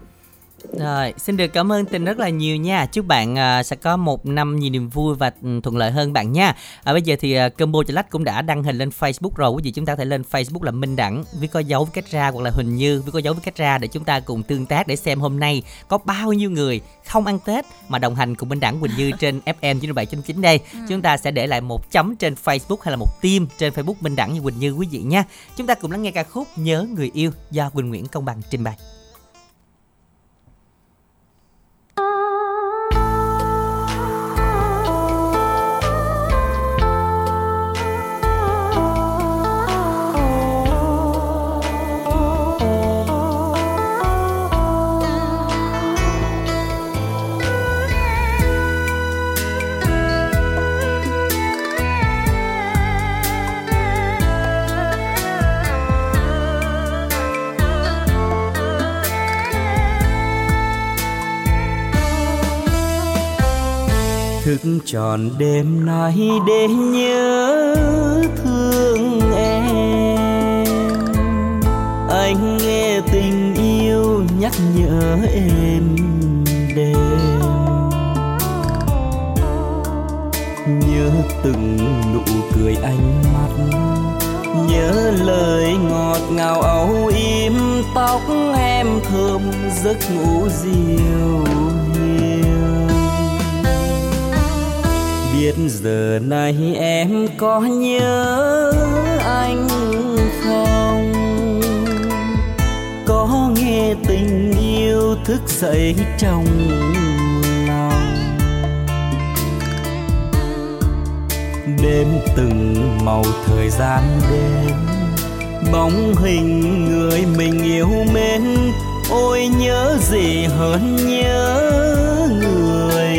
B: Rồi, xin được cảm ơn Tình rất là nhiều nha. Chúc bạn à, sẽ có một năm nhiều niềm vui và ừ, thuận lợi hơn bạn nha. À, bây giờ thì à, Combo Chà Lách cũng đã đăng hình lên Facebook rồi. Quý vị chúng ta có thể lên Facebook là Minh Đẳng với có dấu với cách ra hoặc là Huỳnh Như với có dấu với cách ra để chúng ta cùng tương tác để xem hôm nay có bao nhiêu người không ăn Tết mà đồng hành cùng Minh Đẳng Huỳnh Như trên FM 97.9 đây. Chúng ta sẽ để lại một chấm trên Facebook hay là một tim trên Facebook Minh Đẳng như Huỳnh Như quý vị nha. Chúng ta cùng lắng nghe ca khúc Nhớ người yêu do Quỳnh Nguyễn Công Bằng trình bày.
J: Thức tròn đêm nay để nhớ thương em. Anh nghe tình yêu nhắc nhở em đêm. Nhớ từng nụ cười ánh mắt, nhớ lời ngọt ngào âu yếm tóc em thơm giấc ngủ dịu. biết giờ này em có nhớ anh không? Có nghe tình yêu thức dậy trong lòng? Đêm từng màu thời gian đêm, bóng hình người mình yêu mến. Ôi nhớ gì hơn nhớ người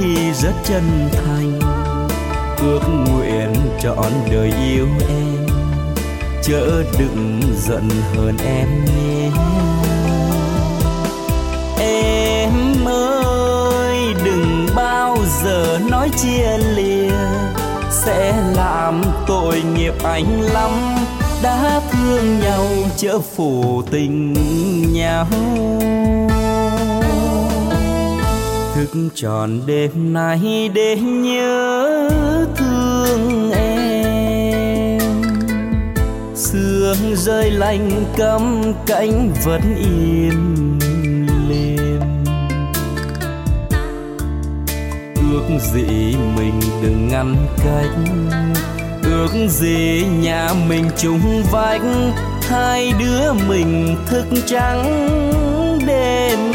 J: thì rất chân thành. Ước nguyện trọn đời yêu em, chớ đừng giận hơn em nhé. Em ơi, đừng bao giờ nói chia lìa, sẽ làm tội nghiệp anh lắm. Đã thương nhau, chớ phủ tình nhau thức tròn đêm nay để nhớ thương em. Sương rơi lạnh cắm cánh vẫn im lìm. Ước gì mình đừng ngăn cách. Ước gì nhà mình chung vách. Hai đứa mình thức trắng đêm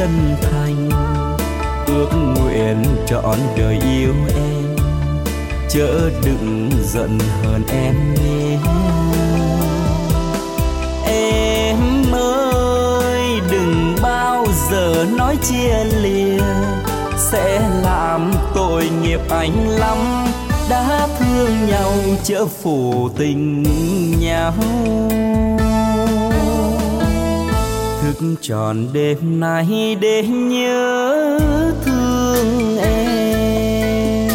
J: chân thành. Ước nguyện trọn đời yêu em, chớ đừng giận hơn em nhé. Em ơi, đừng bao giờ nói chia lìa, sẽ làm tội nghiệp anh lắm. Đã thương nhau, chớ phủ tình nhau tròn đêm nay để nhớ thương em.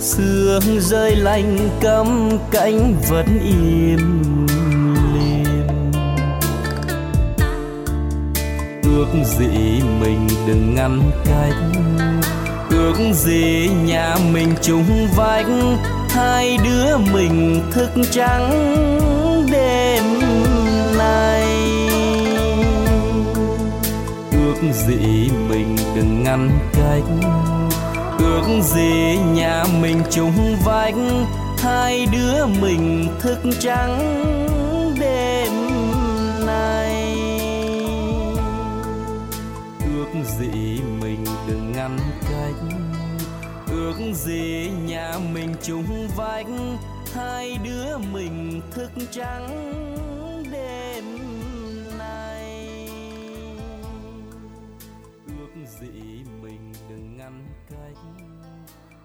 J: Sương rơi lạnh cắm cánh vẫn im lìm. Ước gì mình đừng ngăn cách. Ước gì nhà mình chung vách. Hai đứa mình thức trắng đêm nay. Gì mình đừng ngăn cách. Ước gì nhà mình chung vách, hai đứa mình thức trắng đêm nay. Ước gì mình đừng ngăn cách. Ước gì nhà mình chung vách, hai đứa mình thức trắng ước mình đừng ngăn cách.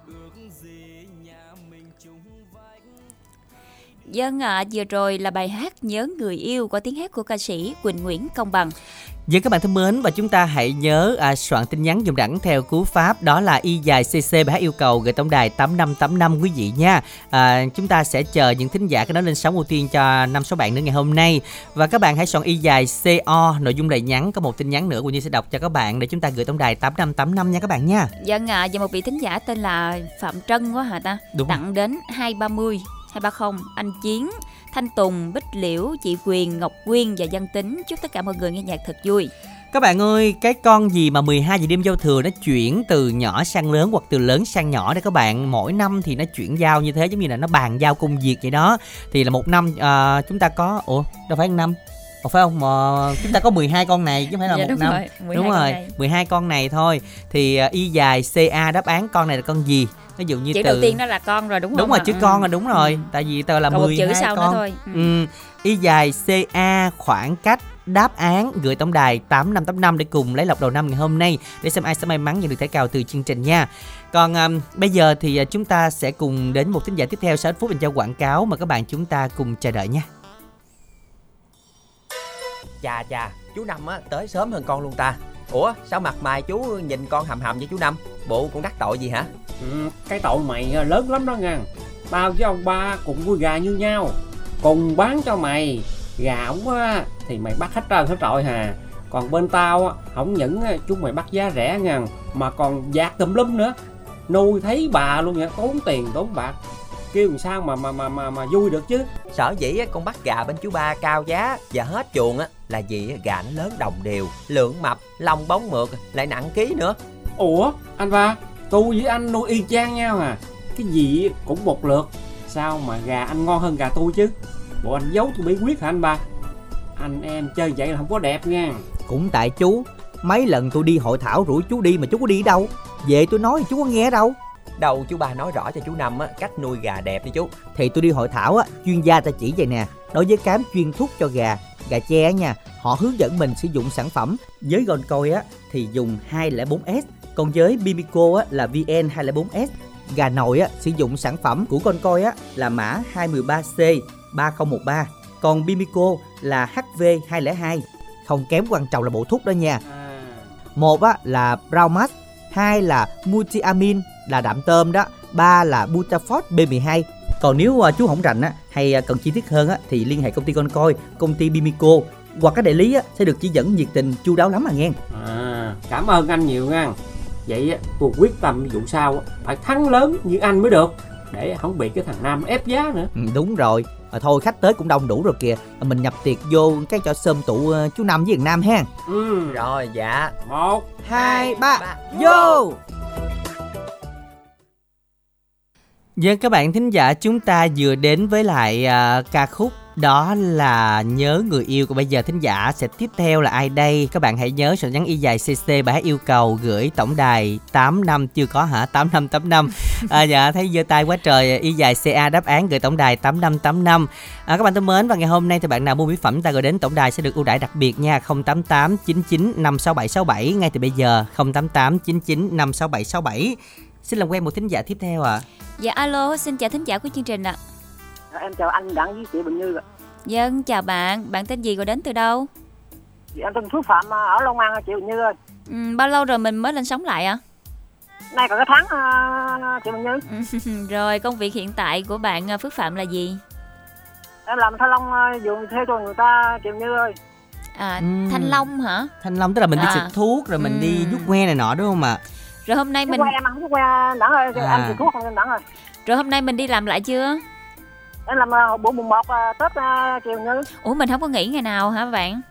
J: Ước gì nhà mình chung vách.
C: Dân ạ, vừa rồi là bài hát Nhớ người yêu qua tiếng hát của ca sĩ Quỳnh Nguyễn Công Bằng.
B: Dân các bạn thân mến và chúng ta hãy nhớ à, soạn tin nhắn dùng đẳng theo cú pháp đó là y dài cc bài hát yêu cầu gửi tổng đài 8585 quý vị nha. À, chúng ta sẽ chờ những thính giả cái đó lên sóng ưu tiên cho năm số bạn nữa ngày hôm nay và các bạn hãy soạn y dài co nội dung lời nhắn có một tin nhắn nữa Quỳnh Như sẽ đọc cho các bạn để chúng ta gửi tổng đài 8585 nha các bạn nha.
C: Dân ạ, và một vị thính giả tên là Phạm Trân quá hả ta?
B: Đúng.
C: Tặng đến 230 230 anh Chiến, Thanh Tùng, Bích Liễu, chị Quyền, Ngọc Quyên và Văn Tính. Chúc tất cả mọi người nghe nhạc thật vui.
B: Các bạn ơi, cái con gì mà 12 giờ đêm giao thừa nó chuyển từ nhỏ sang lớn hoặc từ lớn sang nhỏ đấy các bạn. Mỗi năm thì nó chuyển giao như thế giống như là nó bàn giao công việc vậy đó. Thì là một năm à, chúng ta có ủa đâu phải một năm. Ủa phải không? Mà chúng ta có 12 con này chứ không phải là
C: Dạ,
B: một
C: đúng
B: năm.
C: rồi, 12
B: đúng
C: con
B: rồi,
C: này.
B: 12 con này thôi. Thì à, y dài CA đáp án con này là con gì? Ví dụ như
C: Chữ
B: từ
C: đầu tiên đó là con rồi đúng không?
B: đúng rồi chữ
C: Ừ.
B: con là đúng rồi
C: Ừ.
B: tại vì tờ là
C: Còn một
B: 12
C: chữ sau nữa
B: con
C: thôi. Ừ.
B: ừ. y dài ca khoảng cách đáp án gửi tổng đài 8585 để cùng lấy lọc đầu năm ngày hôm nay để xem ai sẽ may mắn nhận được thẻ cào từ chương trình nha. Còn um, bây giờ thì chúng ta sẽ cùng đến một thính giả tiếp theo sau ít phút dành cho quảng cáo mà các bạn chúng ta cùng chờ đợi nha.
K: Chà chà, chú Năm á tới sớm hơn con luôn ta. Ủa sao mặt mày chú nhìn con hầm hầm với chú Năm? Bộ con đắc tội gì hả?
L: Ừ, Cái tội mày lớn lắm đó ngang. Tao với ông ba cũng vui gà như nhau. Cùng bán cho mày. Gà ổng á thì mày bắt hết trơn hết trọi hà. Còn bên tao á Không những chúng mày bắt giá rẻ ngàn Mà còn dạt tùm lum nữa. Nuôi thấy bà luôn nha Tốn tiền tốn bạc. Kêu làm sao mà mà mà mà, mà vui được chứ?
K: Sở dĩ con bắt gà bên chú ba cao giá Và hết chuồng á là vì gà nó lớn đồng đều Lượng mập, lông bóng mượt Lại nặng ký nữa.
L: Ủa anh ba Tôi với anh nuôi y chang nhau à? Cái gì cũng một lượt. Sao mà gà anh ngon hơn gà tôi chứ? Bộ anh giấu tôi bí quyết hả anh ba? Anh em chơi vậy là không có đẹp nha.
A: Cũng tại chú Mấy lần tôi đi hội thảo rủ chú đi mà chú có đi đâu? Về tôi nói thì chú có nghe đâu
K: Đâu chú ba nói rõ cho chú Năm á, cách nuôi gà đẹp đi chú.
A: Thì tôi đi hội thảo á, chuyên gia ta chỉ vậy nè Đối với cám chuyên thuốc cho gà, gà á nha Họ hướng dẫn mình sử dụng sản phẩm. Với Goncoy á thì dùng 204S Còn với Bimico á là VN 204S Gà nội á sử dụng sản phẩm của Goncoy á là mã 213C 3013 Còn Bimico là HV202 Không kém quan trọng là bộ thuốc đó nha. Một á là Braumax hai là Multiamin là đạm tôm đó ba là Butafort B12 còn nếu uh, chú không rành á hay uh, cần chi tiết hơn á thì liên hệ công ty con coi công ty Bimico. Hoặc các đại lý á sẽ được chỉ dẫn nhiệt tình chu đáo lắm à nghe.
L: À cảm ơn anh nhiều nha. Vậy á, tôi quyết tâm vụ sau á, phải thắng lớn như anh mới được Để không bị cái thằng Nam ép giá nữa.
A: Ừ, đúng rồi. À, thôi khách tới cũng đông đủ rồi kìa. À, mình nhập tiệc vô cái cho sơm tụ uh, chú năm với thằng nam ha.
L: Ừ.
K: Rồi dạ.
L: Một
A: hai ba vô
B: Vâng các bạn thính giả chúng ta vừa đến với lại uh, ca khúc đó là nhớ người yêu của bây giờ thính giả sẽ tiếp theo là ai đây. Các bạn hãy nhớ sự nhắn y dài cc bài yêu cầu gửi tổng đài 8 năm chưa có hả? 8585 à, dạ thấy giơ tay quá trời y dài ca đáp án gửi tổng đài 8585 à, các bạn thân mến và ngày hôm nay thì bạn nào mua mỹ phẩm ta gọi đến tổng đài sẽ được ưu đãi đặc biệt nha. 088 99 56767 ngay từ bây giờ 088 99 56767 xin làm quen một thính giả tiếp theo ạ à.
C: Dạ alo, xin chào thính giả của chương trình ạ.
M: em chào anh Đặng với chị Bình Như ạ.
C: Dân chào bạn, bạn tên gì rồi đến từ đâu?
M: Chị anh tên Phước Phạm ở Long An chị Bình Như ơi.
C: Ừ, bao lâu rồi mình mới lên sống lại ạ?
M: Nay còn cái tháng à, chị Bình Như.
C: rồi công việc hiện tại của bạn à, Phước Phạm là gì?
M: Em làm thanh long à, vườn thuê cho người ta chị Bình Như ơi.
C: À,
B: Ừm.
C: Thanh Long hả?
B: thanh long tức là mình đi
C: À.
B: xịt thuốc rồi mình đi vuốt que này nọ đúng không ạ
C: Rồi hôm nay
M: Mình...
C: mình
M: Qua em ăn thuốc qua Đặng ơi,
B: À.
M: ăn chị thuốc không Đặng ơi.
C: rồi hôm nay mình đi làm lại chưa?
M: Em làm à, bữa mùng 1 à, Tết à, chị Bình Như.
C: Ủa mình không có nghỉ ngày nào hả bạn?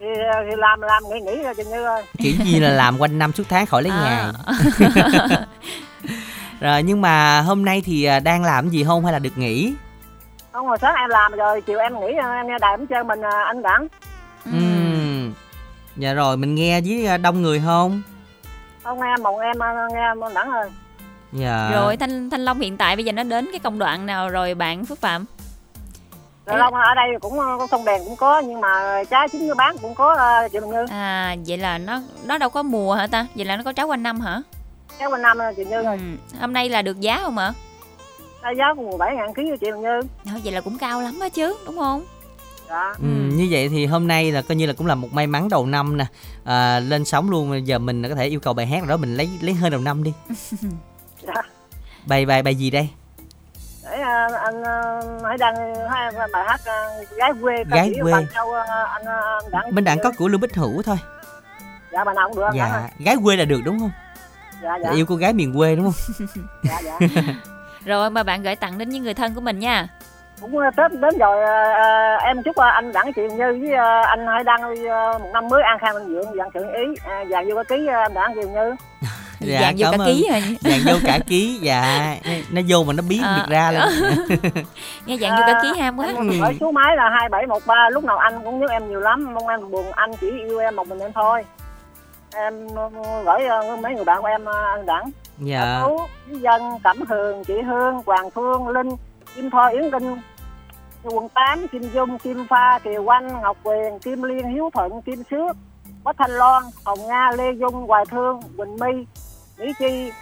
M: Thì, à, thì làm làm nghỉ nghỉ rồi chị Như ơi.
B: kiểu gì là làm quanh năm suốt tháng khỏi lấy
C: À.
B: nhà rồi nhưng mà hôm nay thì à, đang làm gì không hay là được nghỉ
M: Không hồi sáng em làm rồi chiều em nghỉ à, em nghe đài cũng chơi mình à, anh Đặng.
B: Ừm. dạ rồi mình nghe với à, đông người không
M: Không nghe mộng em nghe Đặng ơi.
B: dạ
C: Rồi Thanh Thanh Long hiện tại bây giờ nó đến cái công đoạn nào rồi bạn Phước Phạm?
M: Rồi Long ở đây cũng à, có sông đèn cũng có nhưng mà trái chín nó bán cũng có chị Bình Như.
C: À vậy là nó nó đâu có mùa hả ta? Vậy là nó có trái quanh năm hả?
M: Cái bên năm chị Như ơi.
C: Ừ. Hôm nay là được giá không ạ?
M: Giá giá cũng 17 ngàn ký chị Bình Như.
C: Thôi, vậy là cũng cao lắm á chứ, đúng không?
M: Dạ.
B: Ừ, như vậy thì hôm nay là coi như là cũng là một may mắn đầu năm nè. À, lên sóng luôn giờ mình có thể yêu cầu bài hát nào đó mình lấy lấy hơi đầu năm đi.
M: Dạ.
B: bài bài bài gì đây?
M: Để à, anh à, hãy đăng hai bài hát à, gái quê ca
B: Gái quê.
M: bằng châu anh anh đặng
B: bên đảng có của lương bích hữu thôi.
M: Dạ bài nào cũng được anh Đặng
B: dạ gái quê là được đúng không?
M: Dạ dạ.
B: Yêu cô gái miền quê đúng không?
M: Dạ dạ.
C: Rồi mà bạn gửi tặng đến những người thân của mình nha.
M: Cũng à, tết đến rồi à, em chúc anh đặng chị như với anh hãy đăng một năm mới an khang thịnh vượng vạn sự ý à, vàng vô cái ký anh đặng chị như
B: Dạ,
C: Dạng vô
B: cảm
C: cả
B: ơn.
C: ký rồi.
B: dạng vô cả ký dạ nó vô mà nó biến
C: À.
B: được ra luôn
C: Nghe dạng vô cả ký ham quá.
M: anh ở số máy là hai bảy một ba lúc nào anh cũng nhớ em nhiều lắm mong em buồn anh chỉ yêu em một mình em thôi em gửi mấy người bạn của em anh đặng
B: dạ
M: Lý Dân, Cẩm Hường, Chị Hương, Hoàng Phương, Linh, Kim Thoa, Yến Linh, quận 8, Kim Dung, Kim Pha, Kiều quanh Ngọc Quyền, Kim Liên, Hiếu Thuận, Kim Sước, Quách Thanh Loan, Hồng Nga, Lê Dung, Hoài Thương, Quỳnh My, Mỹ Chi,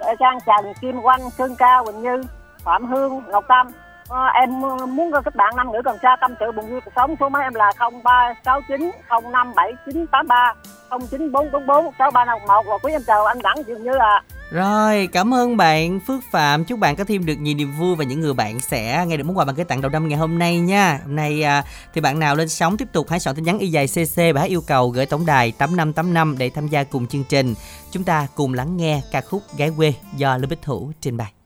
M: Đại Trang Trần, Kim quanh Sơn Cao, Quỳnh Như, Phạm Hương, Ngọc Tâm, À, em ờ, muốn kết bạn nam nữ cần xa tâm sự buồn vui cuộc sống số máy em là 0369 057983 09444 6351 và quý em chào anh Đẳng dường như là
B: Rồi, cảm ơn bạn Phước Phạm. Chúc bạn có thêm được nhiều niềm vui và những người bạn sẽ nghe được món quà bạn gửi tặng đầu năm ngày hôm nay nha. Hôm nay à, thì bạn nào lên sóng tiếp tục hãy soạn tin nhắn y dài CC và hãy yêu cầu gửi tổng đài 8585 để tham gia cùng chương trình. Chúng ta cùng lắng nghe ca khúc Gái quê do Lưu Bích Thủ trình bày.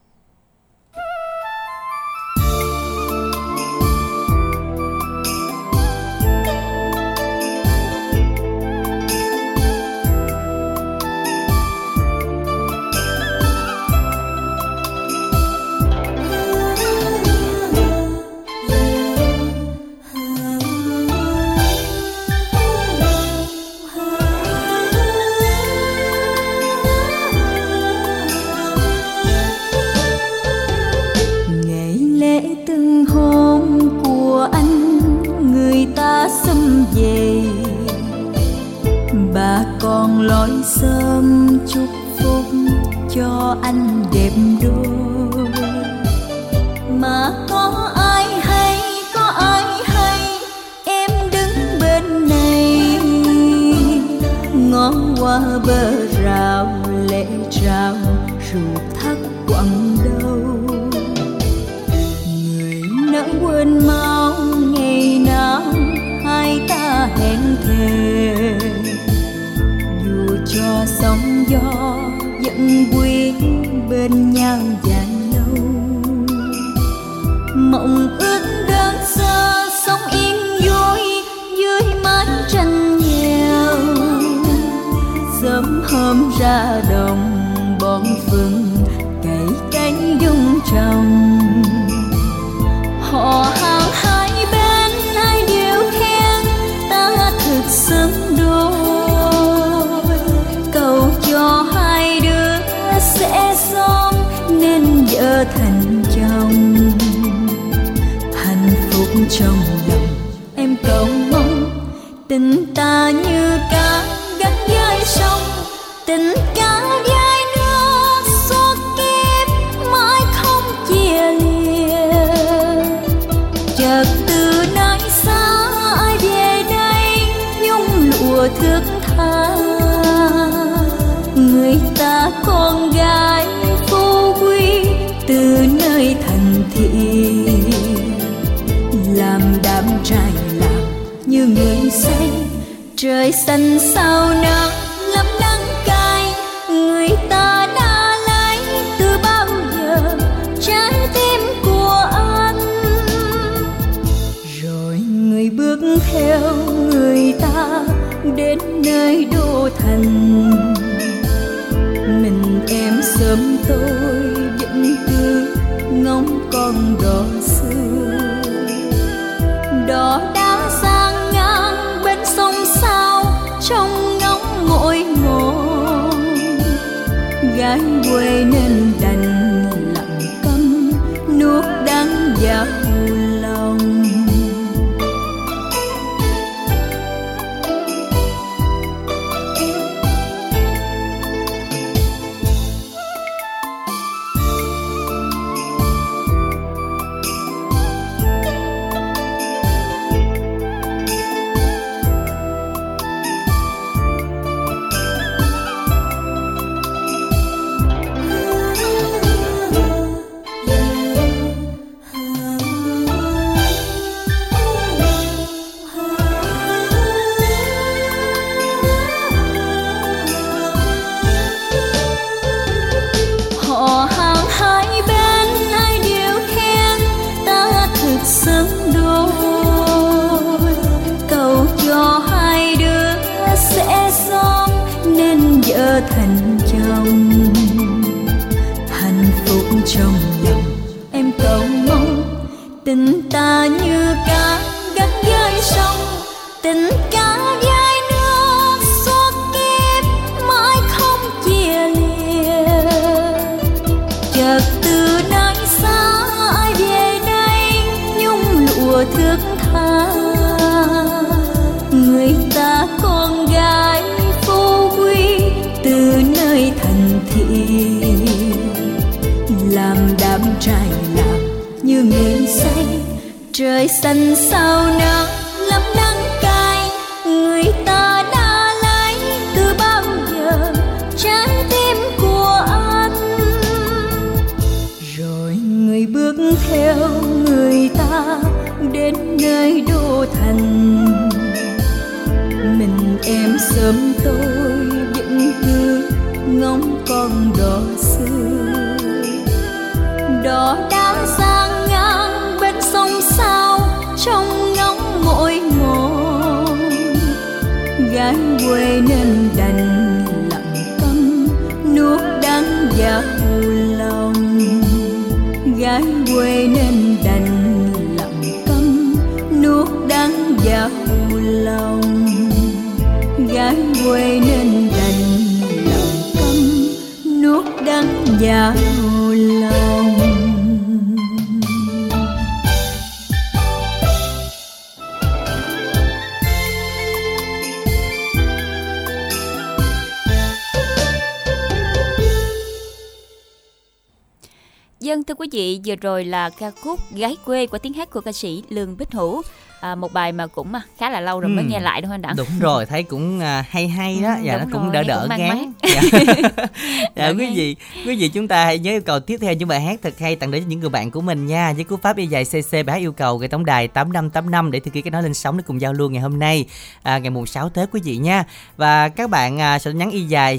H: Con sớm chúc phúc cho anh đẹp đôi. Mà có ai hay, có ai hay, em đứng bên này. Ngó qua bờ rào lệ trào ruột thắt quặn đâu người nỡ quên mau ngày nào, hai ta hẹn thề dù sóng gió vẫn quyết bên nhau dài lâu. Mộng ước đơn sơ sống yên vui dưới mái tranh nghèo sớm hôm ra đồng bón phân, cày cánh dung trồng họ hàng hai nên thành chồng hạnh phúc trong lòng. Em cầu mong tình ta như sân xanh sao nào nguyện say trời xanh sao nắng, lắm nắng cay. Người ta đã lấy từ bao giờ, trái tim của anh. Rồi người bước theo người ta đến nơi đô thành. Mình em sớm tôi vẫn cứ ngóng con đò quê nên đành lặng câm nuốt đắng vào lòng. Gái quê nên đành lặng câm nuốt đắng vào lòng. Gái quê nên đành lặng câm nuốt đắng vào
C: thưa quý vị, vừa rồi là ca khúc Gái quê của tiếng hát của ca sĩ Lương Bích Hữu. À, một bài mà cũng à, khá là lâu rồi mới
B: Ừ.
C: nghe lại đúng không anh Đặng?
B: đúng rồi thấy cũng à, hay hay đó.
C: Ừ,
B: và nó cũng
C: rồi,
B: đỡ đỡ
C: cũng
B: ngán. dạ. dạ, quý vị quý vị chúng ta hãy nhớ yêu cầu tiếp theo những bài hát thật hay tặng đến những người bạn của mình nha. Với cú pháp y dài cc bài hát yêu cầu gửi tổng đài tám năm tám năm để thực hiện cái nói lên sóng để cùng giao lưu ngày hôm nay à, ngày mùng 6 tết quý vị nha. Và các bạn à, sẽ nhắn y dài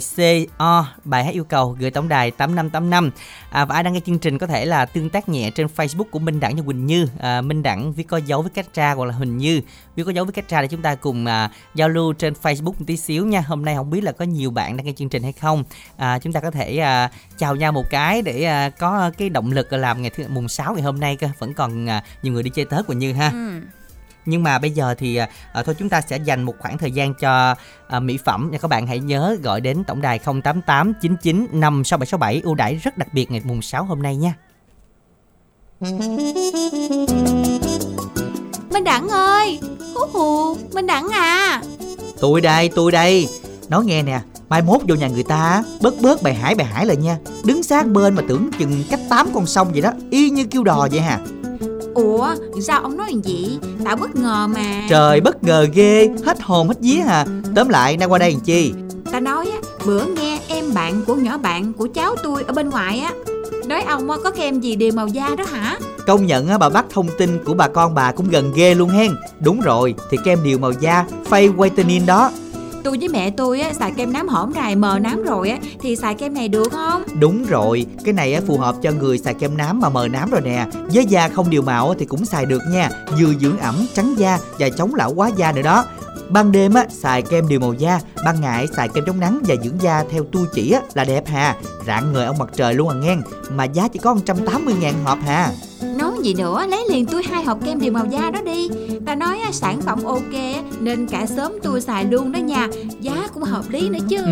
B: co bài hát yêu cầu gửi tổng đài tám năm tám năm. À, và ai đang nghe chương trình có thể là tương tác nhẹ trên facebook của minh đẳng và quỳnh như. À, minh đẳng viết có dấu với cách tra hoặc là huỳnh như viết có dấu với cách tra để chúng ta cùng à, giao lưu trên Facebook một tí xíu nha. Hôm nay không biết là có nhiều bạn đang nghe chương trình hay không. À, chúng ta có thể à, chào nhau một cái để à, có cái động lực làm ngày thứ mùng 6 ngày hôm nay cơ. Vẫn còn à, nhiều người đi chơi Tết của Như ha.
C: Ừ.
B: Nhưng mà bây giờ thì à, à, thôi chúng ta sẽ dành một khoảng thời gian cho à, mỹ phẩm nha các bạn hãy nhớ gọi đến tổng đài 088 99 56767 ưu đãi rất đặc biệt ngày mùng 6 hôm nay nha.
N: Minh Đẳng ơi Hú hù Minh Đẳng à.
A: Tôi đây, tôi đây. Nói nghe nè Mai mốt vô nhà người ta Bớt bớt bài hải bài hải lại nha. Đứng sát bên mà tưởng chừng cách tám con sông vậy đó Y như kêu đò vậy hà.
N: Ủa sao ông nói gì? Tạo bất ngờ mà.
A: Trời bất ngờ ghê Hết hồn hết vía hà. Tóm lại nay qua đây làm chi?
N: Ta nói á Bữa nghe em bạn của nhỏ bạn của cháu tôi ở bên ngoài á Nói ông có kem gì đều màu da đó hả?
A: Công nhận á, bà bắt thông tin của bà con bà cũng gần ghê luôn hen. Đúng rồi Thì kem điều màu da Face Whitening đó.
N: Tôi với mẹ tôi á xài kem nám hõm rài mờ nám rồi á Thì xài kem này được không?
A: Đúng rồi, cái này á, phù hợp cho người xài kem nám mà mờ nám rồi nè. Với da không điều màu thì cũng xài được nha. Vừa dưỡng ẩm, trắng da và chống lão hóa da nữa đó Ban đêm á, xài kem điều màu da Ban ngày xài kem chống nắng và dưỡng da theo tu chỉ á, là đẹp hà. Rạng người ông mặt trời luôn à nghe Mà giá chỉ có 180 ngàn hộp hà.
N: Nói gì nữa lấy liền tôi hai hộp kem điều màu da đó đi. Ta nói á, sản phẩm ok Nên cả sớm tôi xài luôn đó nha. Giá cũng hợp lý nữa chứ.
A: Ừ,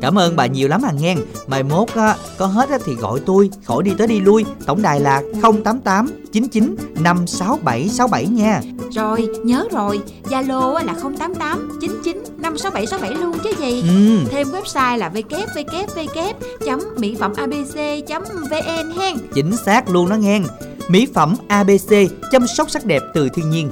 A: cảm ơn bà nhiều lắm à nghe. Mai mốt á, có hết á, thì gọi tôi Khỏi đi tới đi lui. Tổng đài là 088 99 567 67 nha.
N: Rồi nhớ rồi. Zalo á là 088 99 56767 luôn chứ gì.
A: Ừ.
N: Thêm website là www.mỹ phẩm abc.vn hen.
A: Chính xác luôn đó nghe Mỹ phẩm ABC chăm sóc sắc đẹp từ thiên nhiên.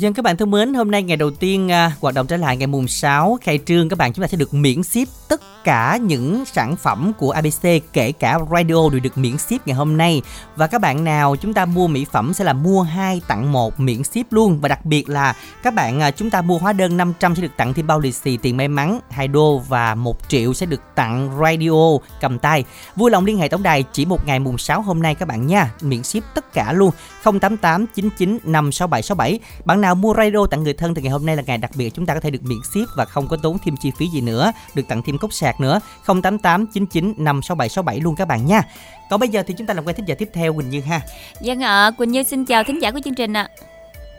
B: Dân các bạn thân mến, hôm nay ngày đầu tiên à, hoạt động trở lại ngày mùng 6 khai trương các bạn chúng ta sẽ được miễn ship tất cả những sản phẩm của ABC kể cả radio đều được miễn ship ngày hôm nay. Và các bạn nào chúng ta mua mỹ phẩm sẽ là mua 2 tặng 1 miễn ship luôn. Và đặc biệt là các bạn à, chúng ta mua hóa đơn 500 sẽ được tặng thêm bao lì xì tiền may mắn 2 đô và 1 triệu sẽ được tặng radio cầm tay. Vui lòng liên hệ tổng đài chỉ một ngày mùng 6 hôm nay các bạn nha, miễn ship tất cả luôn. 088 99 567 67. Bạn nào mua radio tặng người thân thì ngày hôm nay là ngày đặc biệt chúng ta có thể được miễn ship và không có tốn thêm chi phí gì nữa, được tặng thêm cốc sạc nữa 088 99 567 67 luôn các bạn nha. Còn bây giờ thì chúng ta làm quen thính giả tiếp theo Quỳnh Như ha.
C: Dân ạ, Quỳnh Như xin chào thính giả của chương trình ạ.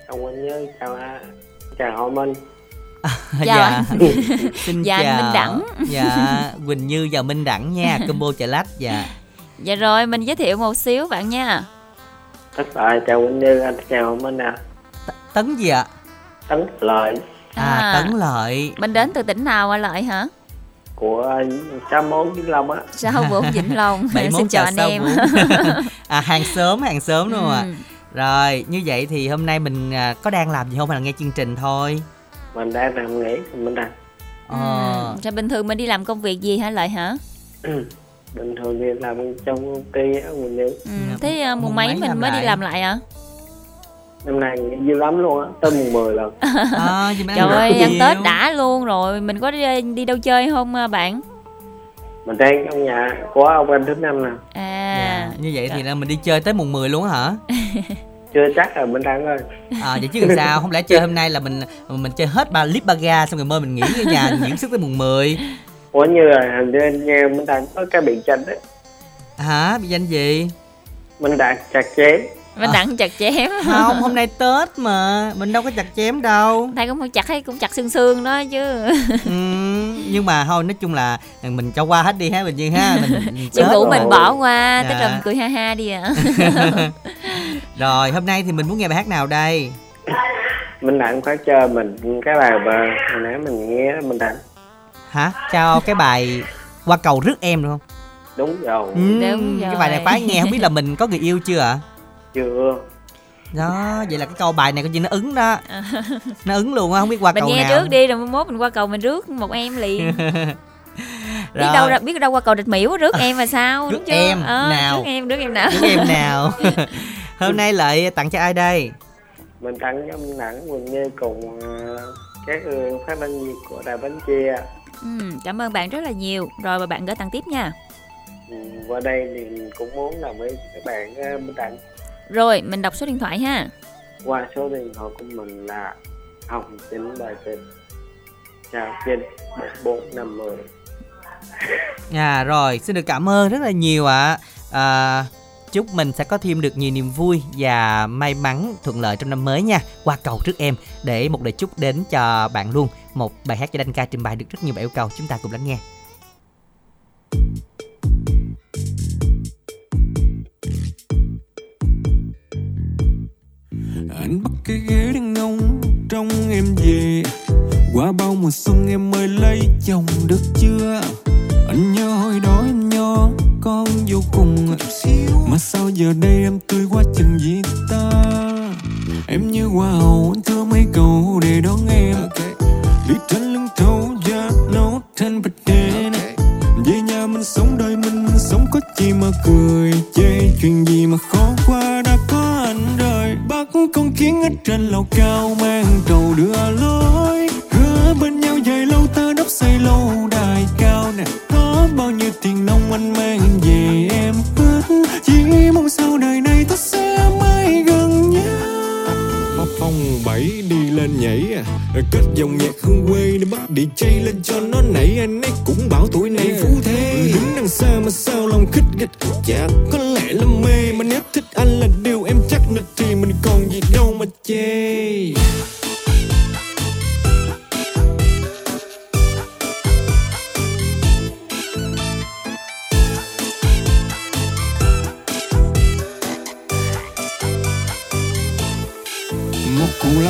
O: Chào Quỳnh Như, chào à, chào Họ Minh.
C: Chào anh.
B: Xin
C: Dạ,
B: chào.
C: Minh Đẳng.
B: Dạ, Quỳnh Như và Minh Đẳng nha, combo chà lách dạ.
C: Dạ rồi, mình giới thiệu một xíu bạn nha.
O: Tất cả chào Quỳnh Như, anh chào Minh à.
B: Tấn gì ạ?
O: Tấn Lợi,
B: À, Tấn Lợi.
C: Mình đến từ tỉnh nào ạ Lợi hả?
O: của sáu món Vĩnh Long á.
C: Sao bốn Vĩnh Long. Xin chào anh em.
B: À hàng xóm hàng xóm đúng không ạ?
C: Ừ.
B: rồi như vậy thì hôm nay mình à, có đang làm gì không hay là nghe chương trình thôi?
O: Mình đang nằm nghỉ mình đang
B: ờ.
C: Rồi bình thường mình đi làm công việc gì hả Lợi hả
O: bình thường thì làm trong công ty ở Quỳnh Như
C: ừ. Thế à, mùng
B: mùng
C: mấy
B: mấy
C: mình mới đi
B: lại?
C: làm lại à
O: năm nay nghỉ dữ lắm luôn á tới mùng 10 lần.
B: À,
C: Trời
B: ăn
C: ơi ăn. Tết đã luôn rồi. Mình có đi, đi đâu chơi không à, bạn?
O: Mình đang trong nhà của ông anh thứ năm nè.
C: À.
B: Dạ, như vậy thì là mình đi chơi tới mùng 10 luôn á hả?
O: Chưa chắc là mình đang ơi.
B: À vậy chứ làm sao? Không lẽ chơi hôm nay là mình mình chơi hết ba lip ba ga xong rồi mơ mình nghỉ ở nhà diễn sức tới mùng 10
O: ủa như là hình như nghe mình đang có cái bị tranh đấy.
B: Hả? Bị danh gì?
O: Mình đang chặt chém.
C: Mình
B: À.
C: đặng chặt chém.
B: Không hôm nay tết mà. Mình đâu có chặt chém đâu.
C: Thầy cũng không chặt hay cũng chặt xương xương đó chứ.
B: Ừ, nhưng mà thôi nói chung là mình cho qua hết đi ha bình dương ha. Mình,
C: Chuyện cũ mình bỏ qua Tức
B: Dạ.
C: là mình cười ha ha đi à
B: rồi hôm nay thì mình muốn nghe bài hát nào đây?
O: Mình đang phải chơi mình cái bài mà hồi nãy mình nghe đó, mình đang
B: hả? Cho cái bài qua cầu rước em được không?
O: Đúng rồi.
B: Ừ,
C: Đúng
B: cái
C: rồi.
B: bài này khoái nghe không biết là mình có người yêu chưa ạ?
O: Chưa.
B: Đó vậy là cái câu bài này coi như nó ứng đó. Nó ứng luôn á không biết qua
C: Mình
B: cầu
C: nghe
B: nào.
C: trước đi rồi mai mốt mình qua cầu mình rước một em liền. Biết
B: Rồi.
C: đâu ra biết đâu qua cầu địch miễu rước em mà sao
B: Rước
C: đúng chưa?
B: em
C: Ờ,
B: nào?
C: rước em rước em nào?
B: Rước em nào? Hôm nay lại tặng cho ai đây?
O: Mình tặng cho mình nặng mình như cùng ờ, các ừ, phát thanh viên của đài bánh chia
C: ừ, cảm ơn bạn rất là nhiều. Rồi và bạn gửi tặng tiếp nha.
O: Ừ, qua đây thì mình cũng muốn làm với các bạn ờ, mình tặng
C: rồi mình đọc số điện thoại ha.
O: Qua số điện thoại của mình là hồng chín bài tình chào trên một bốn năm mười.
B: À rồi, xin được cảm ơn rất là nhiều ạ. À, chúc mình sẽ có thêm được nhiều niềm vui và may mắn thuận lợi trong năm mới nha. Qua cầu trước em để một lời chúc đến cho bạn luôn. Một bài hát cho Đanh ca trình bày được rất nhiều bài yêu cầu, chúng ta cùng lắng nghe.
P: anh bắt cái ghế đang ngông trong em về qua bao mùa xuân em mới lấy chồng được chưa anh nhớ hồi đó em nhỏ con vô cùng mà sao giờ đây em tươi quá chừng gì ta? Em như hoa hậu anh thưa mấy câu để đón em. Đi trên lưng thấu da nấu trên bạch đen về nhà mình sống, đời mình mình sống, có chi mà cười chê? Chuyện gì mà khó qua đã có anh rồi bắt con kiến ở trên lầu cao, mang trầu đưa lối. Hứa bên nhau dài lâu, ta đắp xây lâu đài cao này có bao nhiêu tiền nông anh mang về em hết chỉ mong sau đời này ta sẽ mãi gần nhau. Phong bảy đi lên nhảy à kết dòng nhạc hương quê để bắt đi chay lên cho nó nảy. Anh ấy cũng bảo tuổi này phú thế. Đứng đằng xa mà sao lòng khích gịch chả có lẽ là mê mà nếu thích anh là điều em chắc nịch. Thì mình còn gì đâu mà chê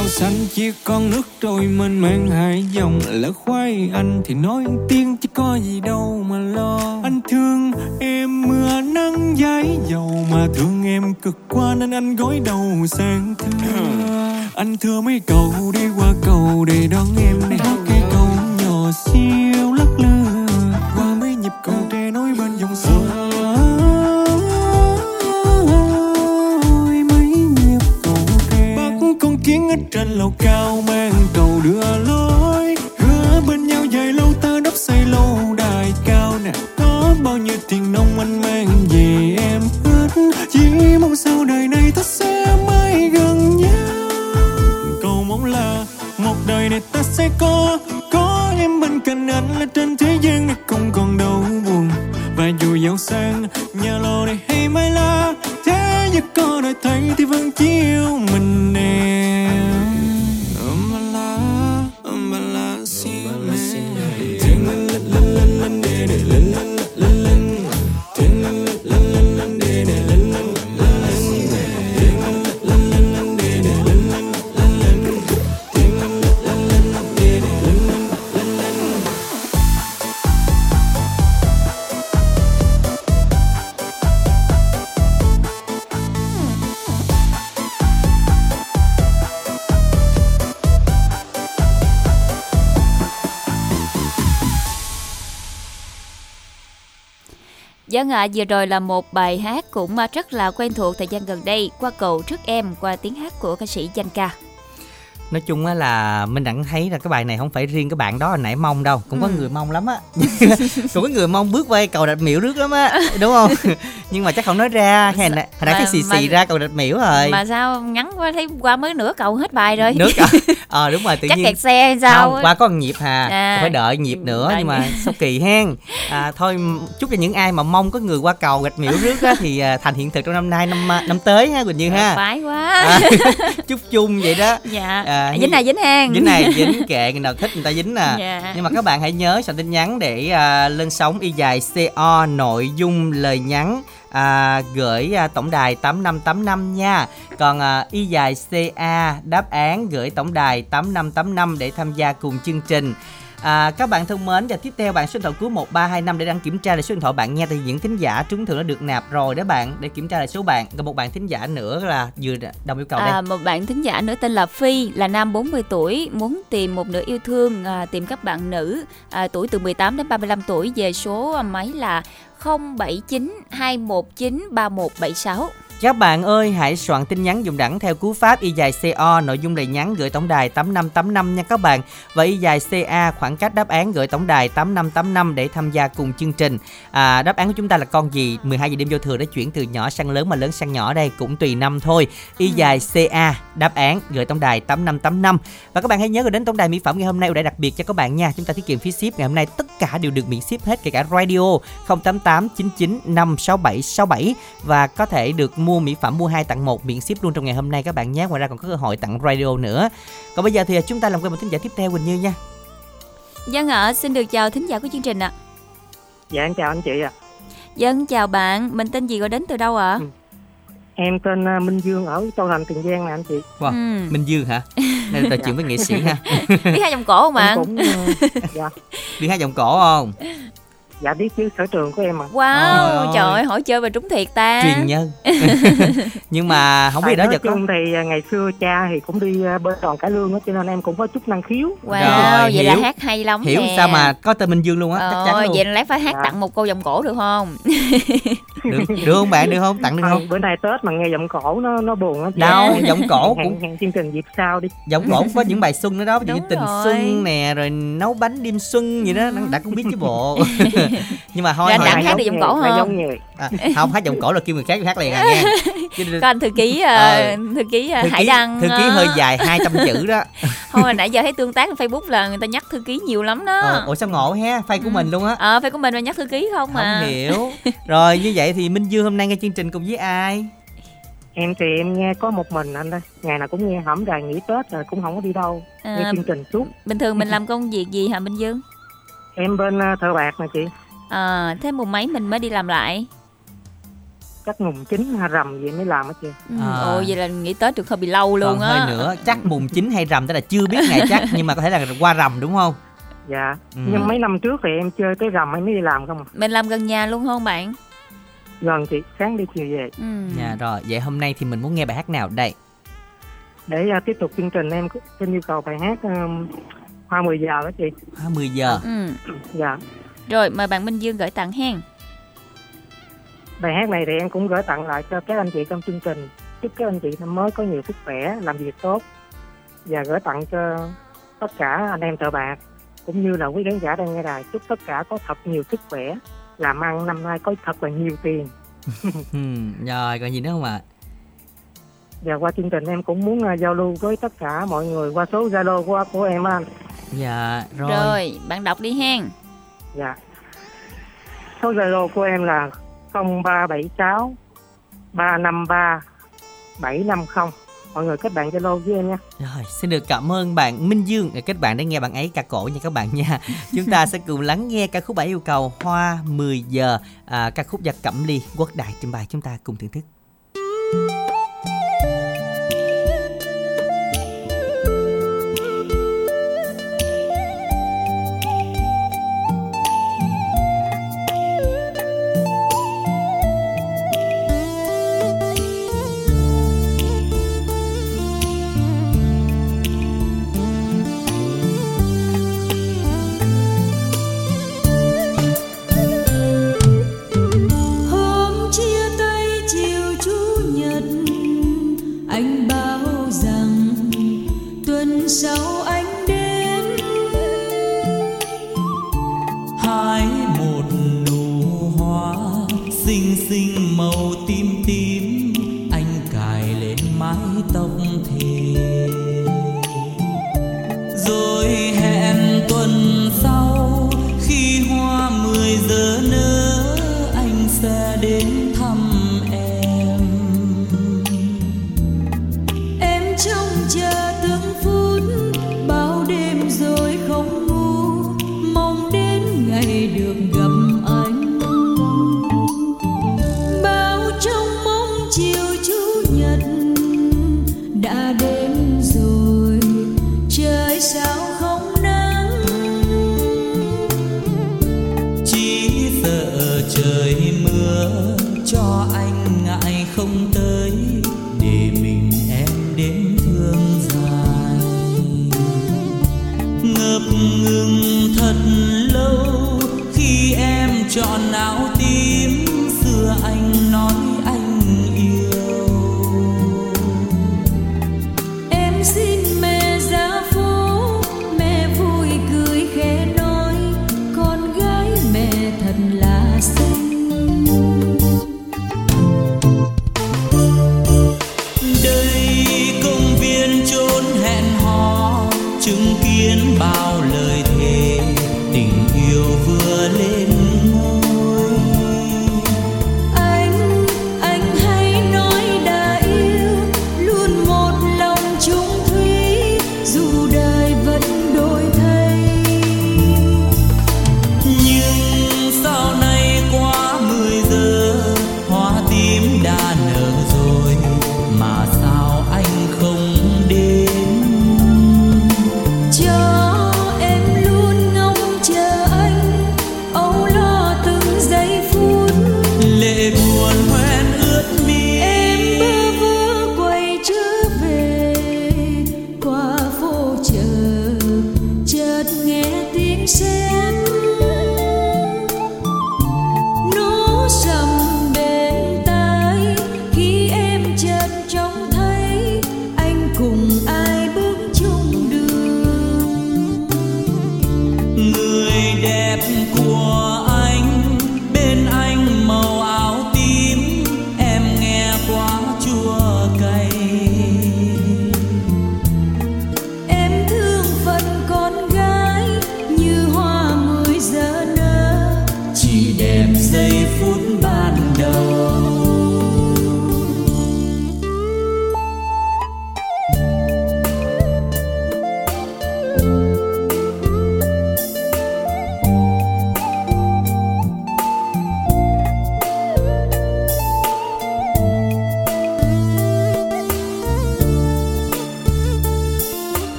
P: lão xanh chia con nước trôi mênh mang hai dòng. Lỡ khoai anh thì nói tiếng chứ có gì đâu mà lo. Anh thương em mưa nắng giấy dầu mà thương em cực quá nên anh gối đầu sang thưa anh. Thưa mấy cầu đi qua cầu để đón em này cây cầu nhỏ siêu lầu cao mang cầu đưa lên
C: Dân vừa rồi là một bài hát cũng à, rất là quen thuộc thời gian gần đây qua cầu trước em, qua tiếng hát của ca sĩ danh ca
B: nói chung á là mình đặng thấy là cái bài này không phải riêng cái bạn đó hồi nãy mong đâu cũng có
C: Ừ.
B: người mong lắm á cũng có người mong bước qua cầu rạch miễu rước lắm á đúng không nhưng mà chắc không nói ra hồi nãy hồi nãy thấy xì xì ra cầu rạch miễu rồi
C: Mà sao ngắn quá thấy qua mới nửa cầu hết bài rồi.
B: nước à, ờ đúng rồi tự
C: Chắc
B: nhiên
C: kẹt xe hay sao
B: không qua có một nhịp hà
C: À.
B: phải đợi nhịp nữa
C: Đợi
B: nhưng mà sao kỳ hen à, thôi chúc cho những ai mà mong có người qua cầu gạch miễu rước á thì à, thành hiện thực trong năm nay năm năm tới ha quỳnh như ha
C: Phải quá.
B: À, chúc chung vậy đó
C: Dạ.
B: À,
C: dính này dính hang.
B: dính này dính kệ người nào thích người ta dính nè
C: Dạ.
B: nhưng mà các bạn hãy nhớ soạn tin nhắn để à, lên sóng y dài co nội dung lời nhắn à, gửi à, tổng đài 8585 nha còn à, y dài ca đáp án gửi tổng đài 8585 để tham gia cùng chương trình À, các bạn thân mến và tiếp theo bạn số điện thoại cuối 1325 để đăng kiểm tra lại số điện thoại bạn nghe từ những thính giả trúng thưởng đã được nạp rồi đó bạn để kiểm tra lại số bạn. Còn một bạn thính giả nữa là vừa đồng yêu cầu đây.
C: À, một bạn thính giả nữa tên là Phi là nam 40 tuổi muốn tìm một nửa yêu thương à, tìm các bạn nữ à, tuổi từ 18 đến 35 tuổi. Về số máy là 079 219 3176
B: các bạn ơi, hãy soạn tin nhắn dùng đẳng theo cú pháp y dài CO, nội dung lời nhắn gửi tổng đài 8585 nha các bạn. Và y dài CA khoảng cách đáp án gửi tổng đài 8585 để tham gia cùng chương trình. À, đáp án của chúng ta là con gì? 12 giờ đêm vô thừa đã chuyển từ nhỏ sang lớn mà lớn sang nhỏ đây cũng tùy năm thôi. Y dài CA đáp án gửi tổng đài 8585. Và các bạn hãy nhớ gửi đến tổng đài mỹ phẩm ngày hôm nay ưu đãi đặc biệt cho các bạn nha. Chúng ta tiết kiệm phí ship ngày hôm nay tất cả đều được miễn ship hết kể cả radio 088 99 567 67 và có thể được mua mỹ phẩm mua hai tặng một miễn ship luôn trong ngày hôm nay các bạn nhé. Ngoài ra còn có cơ hội tặng radio nữa. Còn bây giờ thì chúng ta làm quen một thính giả tiếp theo Quỳnh Như nha.
C: Dân ạ, xin được chào thính giả của chương trình ạ.
Q: Dạ em chào anh chị ạ.
C: Dân chào bạn, mình tên gì gọi đến từ đâu ạ?
Q: Em tên à, Minh Dương ở Châu Thành Tiền Giang nè anh chị.
B: Wow,
C: Ừ.
B: Minh Dương hả? Đây là trò chuyện với nghệ sĩ ha.
C: Biết hai dòng cổ không bạn?
Q: cũng ờ, dạ
B: Đi hát giọng cổ không?
Q: Dạ biết chứ sở trường của em mà.
C: Wow,
B: Ôi
C: trời
B: ơi.
C: ơi, hỏi chơi mà trúng thiệt ta.
B: Truyền nhân. Nhưng mà không biết đó
Q: nói
B: giờ có
Q: chung thì à, ngày xưa cha thì cũng đi à, bên đoàn cải lương á cho nên em cũng có chút năng khiếu.
C: Wow,
B: Rồi,
C: vậy là
B: hiểu.
C: hát hay lắm
B: Hiểu
C: nè.
B: sao mà có tên Minh Dương luôn á, chắc chắn
C: Ôi,
B: luôn.
C: vậy là lát phải hát
Q: Dạ.
C: tặng một câu giọng cổ được không?
B: Được, được không bạn, được không? Tặng được không?
Q: bữa nay Tết mà nghe giọng cổ nó nó buồn á. chị.
B: Đâu, giọng cổ cũng
Q: hẹn chương trình dịp sau đi.
B: giọng cổ có những bài xuân nữa đó ví dụ tình
C: rồi.
B: xuân nè rồi nấu bánh đêm xuân gì đó đã cũng biết chứ bộ nhưng mà thôi
C: Rồi anh
B: thôi,
C: Đặng
B: hát
C: được giọng cổ không?
Q: giống
B: à, không hát giọng cổ là kêu người khác hát liền à nghe Chứ-
C: Có anh thư ký Ờ. thư ký ờ,
B: thư
C: Hải
B: ký
C: Đăng
B: thư ký hơi dài 200 chữ đó
C: Thôi hồi nãy giờ thấy tương tác trên Facebook là người ta nhắc thư ký nhiều lắm đó.
B: ờ, ủa sao ngộ ha file của mình luôn á
C: Ờ phải của mình mà nhắc thư ký không mà.
B: không hiểu rồi như vậy thì minh dương hôm nay nghe chương trình cùng với ai
Q: em thì em nghe có một mình anh đây. Ngày nào cũng nghe hổng đài nghỉ Tết rồi cũng không có đi đâu.
C: À,
Q: Nghe chương trình suốt.
C: Bình thường mình làm công việc gì hả Minh Dương?
Q: Em bên à, thợ bạc nè chị.
C: À, thế mùng mấy mình mới đi làm lại.
Q: Chắc mùng 9 hay rằm gì mới làm á chị.
C: Ừ,
B: À.
C: Ồ vậy là nghỉ Tết được hơi bị lâu luôn
B: còn
C: á.
B: hơi nữa chắc mùng 9 hay rằm tức là chưa biết ngày chắc nhưng mà có thể là qua rằm đúng không
Q: Dạ.
B: Ừ.
Q: Nhưng mấy năm trước thì em chơi tới rằm em mới đi làm không à.
C: Mình làm gần nhà luôn không bạn?
Q: Gần chị, sáng đi chiều về.
C: Ừ.
B: dạ rồi vậy hôm nay thì mình muốn nghe bài hát nào đây
Q: Để à, tiếp tục chương trình em có- xin yêu cầu bài hát um, Hoa 10 giờ đó chị.
B: Hoa 10 giờ
C: Ừ.
Q: Dạ.
C: Rồi mời bạn Minh Dương gửi tặng hen.
Q: Bài hát này thì em cũng gửi tặng lại cho các anh chị trong chương trình. Chúc các anh chị năm mới có nhiều sức khỏe, làm việc tốt. Và gửi tặng cho tất cả anh em thợ bạc cũng như là quý khán giả đang nghe đài. Chúc tất cả có thật nhiều sức khỏe, làm ăn năm nay có thật là nhiều tiền.
B: ừ, rồi còn gì nữa không ạ
Q: Và qua chương trình em cũng muốn à, giao lưu với tất cả mọi người qua số Zalo của của em á anh.
B: dạ rồi,
C: Rồi. bạn đọc đi hen.
Q: Dạ. Số Zalo của em là 0376 353 750. Mọi người kết bạn Zalo với em nha.
B: Rồi, xin được cảm ơn bạn Minh Dương để kết bạn để nghe bạn ấy ca cổ nha các bạn nha. Chúng ta sẽ cùng lắng nghe ca khúc bảy yêu cầu Hoa 10 giờ, à, ca khúc do Cẩm Ly quốc đại trình bày chúng ta cùng thưởng thức.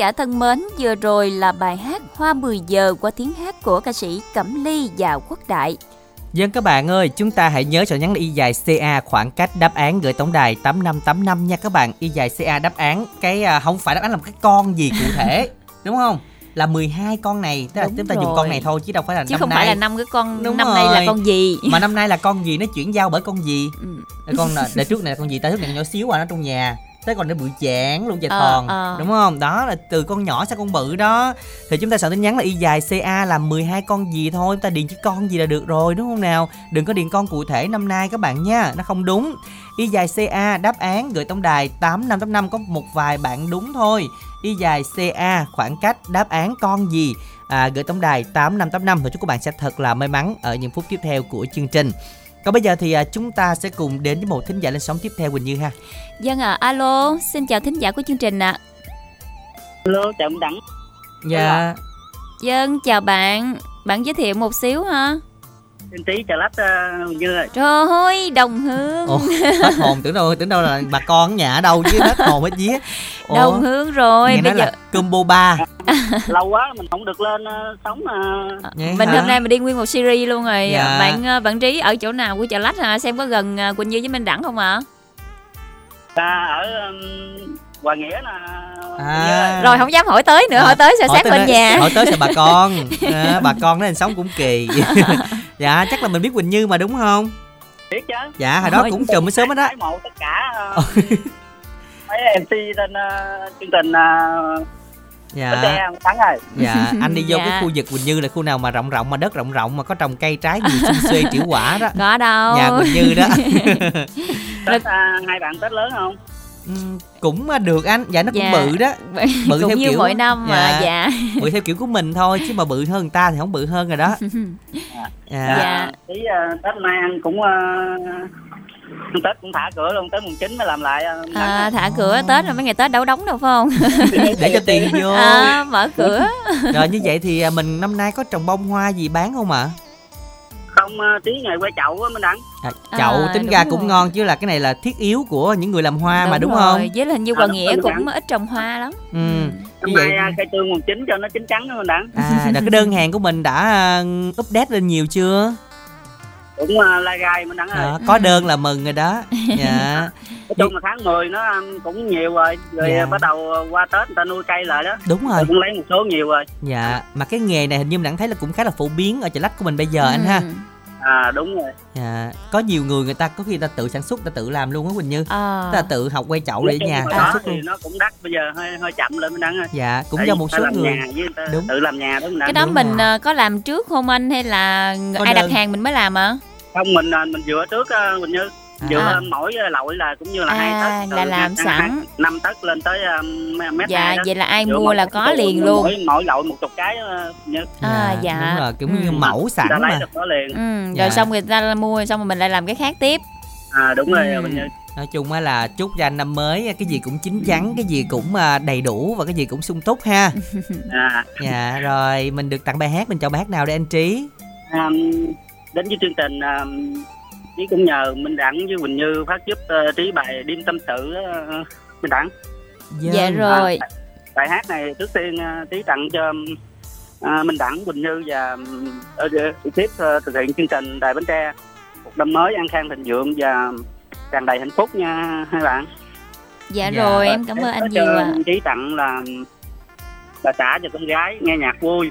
C: Giả thân mến, vừa rồi là bài hát Hoa 10 giờ qua tiếng hát của ca sĩ Cẩm Ly và Quốc Đại.
B: Dân các bạn ơi, chúng ta hãy nhớ soạn nhắn y dài CA khoảng cách đáp án gửi tổng đài 8585 nha các bạn. Y dài CA đáp án cái à, không phải đáp án là một cái con gì cụ thể, đúng không? Là 12 con này, tức là
C: Đúng
B: chúng ta dùng
C: rồi.
B: con này thôi chứ đâu phải là
C: Chứ
B: năm
C: không
B: nay.
C: phải là năm cái con
B: Đúng
C: năm nay là
B: rồi.
C: con gì.
B: Mà năm nay là con gì nó chuyển giao bởi con gì?
C: Ừ.
B: Con là đợt trước này là con gì ta thức này nhỏ xíu à nó trong nhà tới còn nó bự chảng luôn dài
C: Ờ,
B: thòn
C: ờ.
B: đúng không? Đó là từ con nhỏ sang con bự đó. Thì chúng ta soạn tin nhắn là y dài ca là 12 con gì thôi chúng ta điền chỉ con gì là được rồi đúng không nào? Đừng có điền con cụ thể năm nay các bạn nha nó không đúng. Y dài ca đáp án gửi tổng đài 8585 có một vài bạn đúng thôi. Y dài ca khoảng cách đáp án con gì? À, gửi tổng đài 8585 và chúc các bạn sẽ thật là may mắn ở những phút tiếp theo của chương trình còn bây giờ thì à, chúng ta sẽ cùng đến với một thính giả lên sóng tiếp theo Quỳnh Như ha.
C: Dân à, alo, xin chào thính giả của chương trình ạ.
I: Alo, chào ông Đặng.
B: Dạ.
C: Dân chào bạn, bạn giới thiệu một xíu ha.
I: Xin tí chào lách uh, Như ơi.
C: Trời ơi, đồng hương.
B: Ồ, hết hồn tưởng đâu tưởng đâu là bà con ở nhà ở đâu chứ hết hồn hết vía.
C: Đồng hương rồi,
B: nghe
C: bây
B: nói
C: giờ
B: là combo 3.
I: Lâu quá mình không được lên ờ, sống ờ,
B: Vậy
C: mình
B: hả?
C: hôm nay mình đi nguyên một series luôn rồi.
B: Dạ.
C: Bạn ờ, bạn Trí ở chỗ nào của chợ Lách à? Xem có gần ờ, Quỳnh Như với Minh Đẳng không ạ?
I: ta ở um, Hòa Nghĩa là
B: À.
C: Rồi không dám hỏi tới nữa,
B: À,
C: hỏi tới sẽ sát bên nhà.
B: Hỏi tới sẽ bà con. À, bà con nó lên sống cũng kỳ. dạ, chắc là mình biết Quỳnh Như mà đúng không?
I: biết chứ.
B: Dạ, hồi đó cũng chùm mới sớm hết đó.
I: Mộ tất cả ờ, mấy MC trên chương trình uh,
B: Dạ.
I: Thắng rồi.
B: Dạ, anh đi vô
C: Dạ.
B: cái khu vực Quỳnh Như là khu nào mà rộng rộng mà đất rộng rộng mà có trồng cây trái gì xum xuê triệu quả đó.
C: Có đâu.
B: Nhà Quỳnh Như đó.
I: Tết ờ, hai bạn Tết lớn không?
B: Cũng à, được anh dạ nó cũng
C: Dạ.
B: bự đó bự
C: Cũng
B: theo
C: như
B: kiểu
C: mỗi năm mà, dạ.
B: bự theo kiểu của mình thôi chứ mà bự hơn người ta thì không bự hơn rồi đó dạ.
C: Dạ.
I: Tí ờ, Tết nay anh cũng ăn Tết cũng thả cửa luôn tới mùng 9 mới làm lại.
C: À, thả cửa Tết rồi mấy ngày Tết đâu đóng đâu phải không?
B: để cho tiền vô
C: À, mở cửa.
B: rồi như vậy thì à, mình năm nay có trồng bông hoa gì bán không ạ
I: Không ờ, tí ngày quay chậu á mình đặng.
B: à, chậu
C: À,
B: tính
C: đúng
B: ra
C: rồi.
B: cũng ngon chứ là cái này là thiết yếu của những người làm hoa mà đúng
C: rồi.
B: không
C: Với là hình như
I: À, đúng
C: Nghĩa cũng ít trồng hoa lắm.
B: ừ
I: Năm
B: như vậy
I: nay ờ, cây tương mùng 9 cho nó chín trắng mình đặng.
B: à là cái đơn hàng của mình đã à, update lên nhiều chưa
I: Cũng uh, la gai mình đặng ơi.
B: à, có đơn là mừng rồi đó dạ
I: Nói chung là tháng 10 nó cũng nhiều rồi rồi
B: Dạ.
I: bắt đầu qua Tết người ta nuôi cây lại đó
B: đúng rồi
I: Rồi cũng lấy một số nhiều rồi
B: dạ mà cái nghề này hình như mình đã thấy là cũng khá là phổ biến ở chợ lách của mình bây giờ anh ha
C: Ừ.
I: à đúng rồi
B: Dạ, có nhiều người người ta có khi người ta tự sản xuất, người ta tự làm luôn á Quỳnh Như.
C: À.
B: Ta tự học quay chậu để nhà sản xuất
I: thì nó cũng đắt bây giờ hơi hơi chậm lên mình đăng ơi
B: Dạ, cũng
I: Tại
B: do một số
I: làm
B: người.
I: nhà với người ta
B: Đúng.
I: tự làm nhà mình
C: Cái đó mình ờ, có làm trước không anh hay là
I: Có
C: ai đặt
I: đơn.
C: hàng mình mới làm ạ?
I: không mình uh, mình dựa trước mình như dựa
C: À.
I: mỗi uh, lội là cũng như là
C: À,
I: hai tấc
C: là
I: từ
C: làm sẵn.
I: năm tấc lên tới um, mét
C: Dạ,
I: hai đó.
C: vậy là ai mua là có liền luôn.
I: mỗi, mỗi lội một chục cái uh, như
C: À dạ.
B: Đúng rồi, kiểu như mẫu sẵn mà.
I: được có liền
C: Ừ, rồi
B: Dạ.
C: xong người ta mua xong rồi mình lại làm cái khác tiếp.
I: à đúng rồi
C: Ừ.
I: mình như
B: Nói chung á là chúc cho anh năm mới cái gì cũng chín chắn, cái gì cũng à, đầy đủ và cái gì cũng sung túc ha.
I: à
B: Dạ, rồi mình được tặng bài hát, mình chọn bài hát nào đây anh Trí?
I: um, đến với chương trình um, trí cũng nhờ Minh Đẳng với Quỳnh Như phát giúp uh, trí bài đêm tâm sự uh, Minh Đẳng.
C: Dạ rồi.
I: À, bài hát này trước tiên uh, trí tặng cho uh, Minh Đẳng Quỳnh Như và uh, tiếp uh, thực hiện chương trình Đài Bến Tre một năm mới an khang thịnh vượng và tràn đầy hạnh phúc nha hai bạn.
C: Dạ rồi, em cảm ơn anh nhiều
I: cho
C: ạ.
I: trí tặng là bà xã và con gái nghe nhạc vui.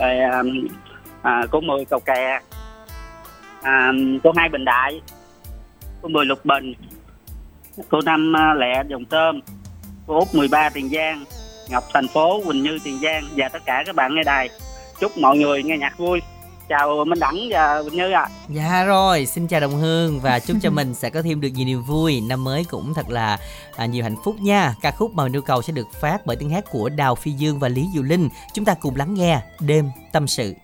I: Rồi um, à, cô mười cầu kè à, cô hai bình đại cô mười lục bình cô năm à, lẹ dòng tôm cô út 13 tiền giang ngọc thành phố quỳnh như tiền giang và tất cả các bạn nghe đài. Chúc mọi người nghe nhạc vui. Chào minh đẳng và quỳnh như ạ.
B: Dạ rồi, xin chào Đồng Hương và chúc cho mình sẽ có thêm được nhiều niềm vui. Năm mới cũng thật là à, nhiều hạnh phúc nha. Ca khúc mà mình yêu cầu sẽ được phát bởi tiếng hát của Đào Phi Dương và Lý Diệu Linh. Chúng ta cùng lắng nghe Đêm Tâm Sự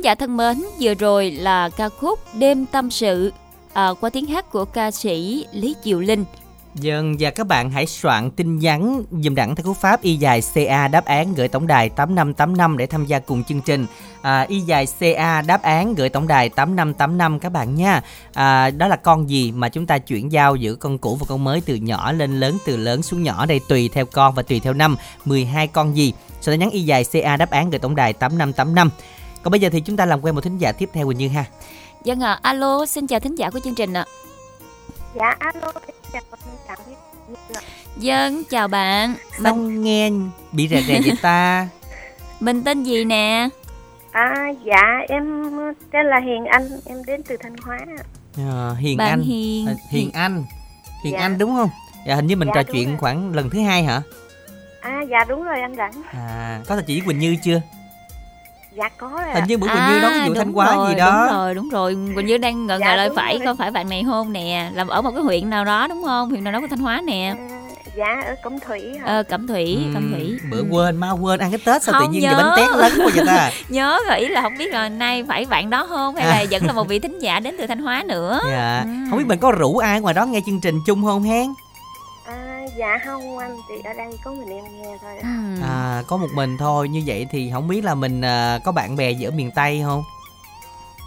C: thính giả thân mến, vừa rồi là ca khúc Đêm Tâm Sự à, qua tiếng hát của ca sĩ Lý Diệu Linh.
B: Dân và các bạn hãy soạn tin nhắn dùm đẳng theo cú pháp y dài CA đáp án gửi tổng đài 8585 để tham gia cùng chương trình. À, y dài CA đáp án gửi tổng đài 8585 các bạn nha. À, đó là con gì mà chúng ta chuyển giao giữa con cũ và con mới từ nhỏ lên lớn từ lớn xuống nhỏ đây tùy theo con và tùy theo năm 12 con gì. Sau đó nhắn y dài CA đáp án gửi tổng đài 8585. Còn bây giờ thì chúng ta làm quen một thính giả tiếp theo Quỳnh Như ha.
C: Dân ạ, alo, xin chào thính giả của chương trình ạ.
R: Dạ alo, chào.
C: Dân, chào bạn.
B: Sao nghe bị rè rè vậy ta?
C: Mình tên gì nè?
R: À dạ em tên là Hiền Anh, em đến từ Thanh Hóa. ạ.
B: Ờ, Hiền
C: Bạn
B: Anh
C: Hiền.
B: À, Hiền Anh Hiền
R: Dạ.
B: Anh đúng không? Dạ hình như mình
R: Dạ,
B: trò chuyện
R: rồi.
B: khoảng lần thứ hai hả?
R: À dạ đúng rồi anh Rảnh.
B: À có thật chị với Quỳnh Như chưa?
R: Dạ có rồi
B: hình như bữa quỳnh như nói cái vụ thanh hóa
C: rồi,
B: gì đó.
C: đúng rồi đúng rồi. Quỳnh như đang ngờ
R: Dạ,
C: ngờ lại
R: đúng
C: phải
R: rồi.
C: có phải bạn này không nè làm ở một cái huyện nào đó đúng không? Huyện nào đó của thanh hóa nè.
R: Dạ ở cẩm thủy hả?
C: ờ cẩm thủy cẩm thủy.
B: Ừ, bữa quên mau quên ăn cái tết sao tự
C: Không
B: nhiên
C: nhớ.
B: giờ bánh tét lớn quá vậy ta?
C: Nhớ rồi ý là không biết là nay phải bạn đó không hay là vẫn là một vị thính giả đến từ thanh hóa nữa.
B: Dạ. Không biết mình có rủ ai ngoài đó nghe chương trình chung không hen
R: à, dạ không anh chị ở đây có mình em nghe thôi. Ạ.
B: à có một mình thôi. Như vậy thì không biết là mình à, có bạn bè gì ở miền tây không?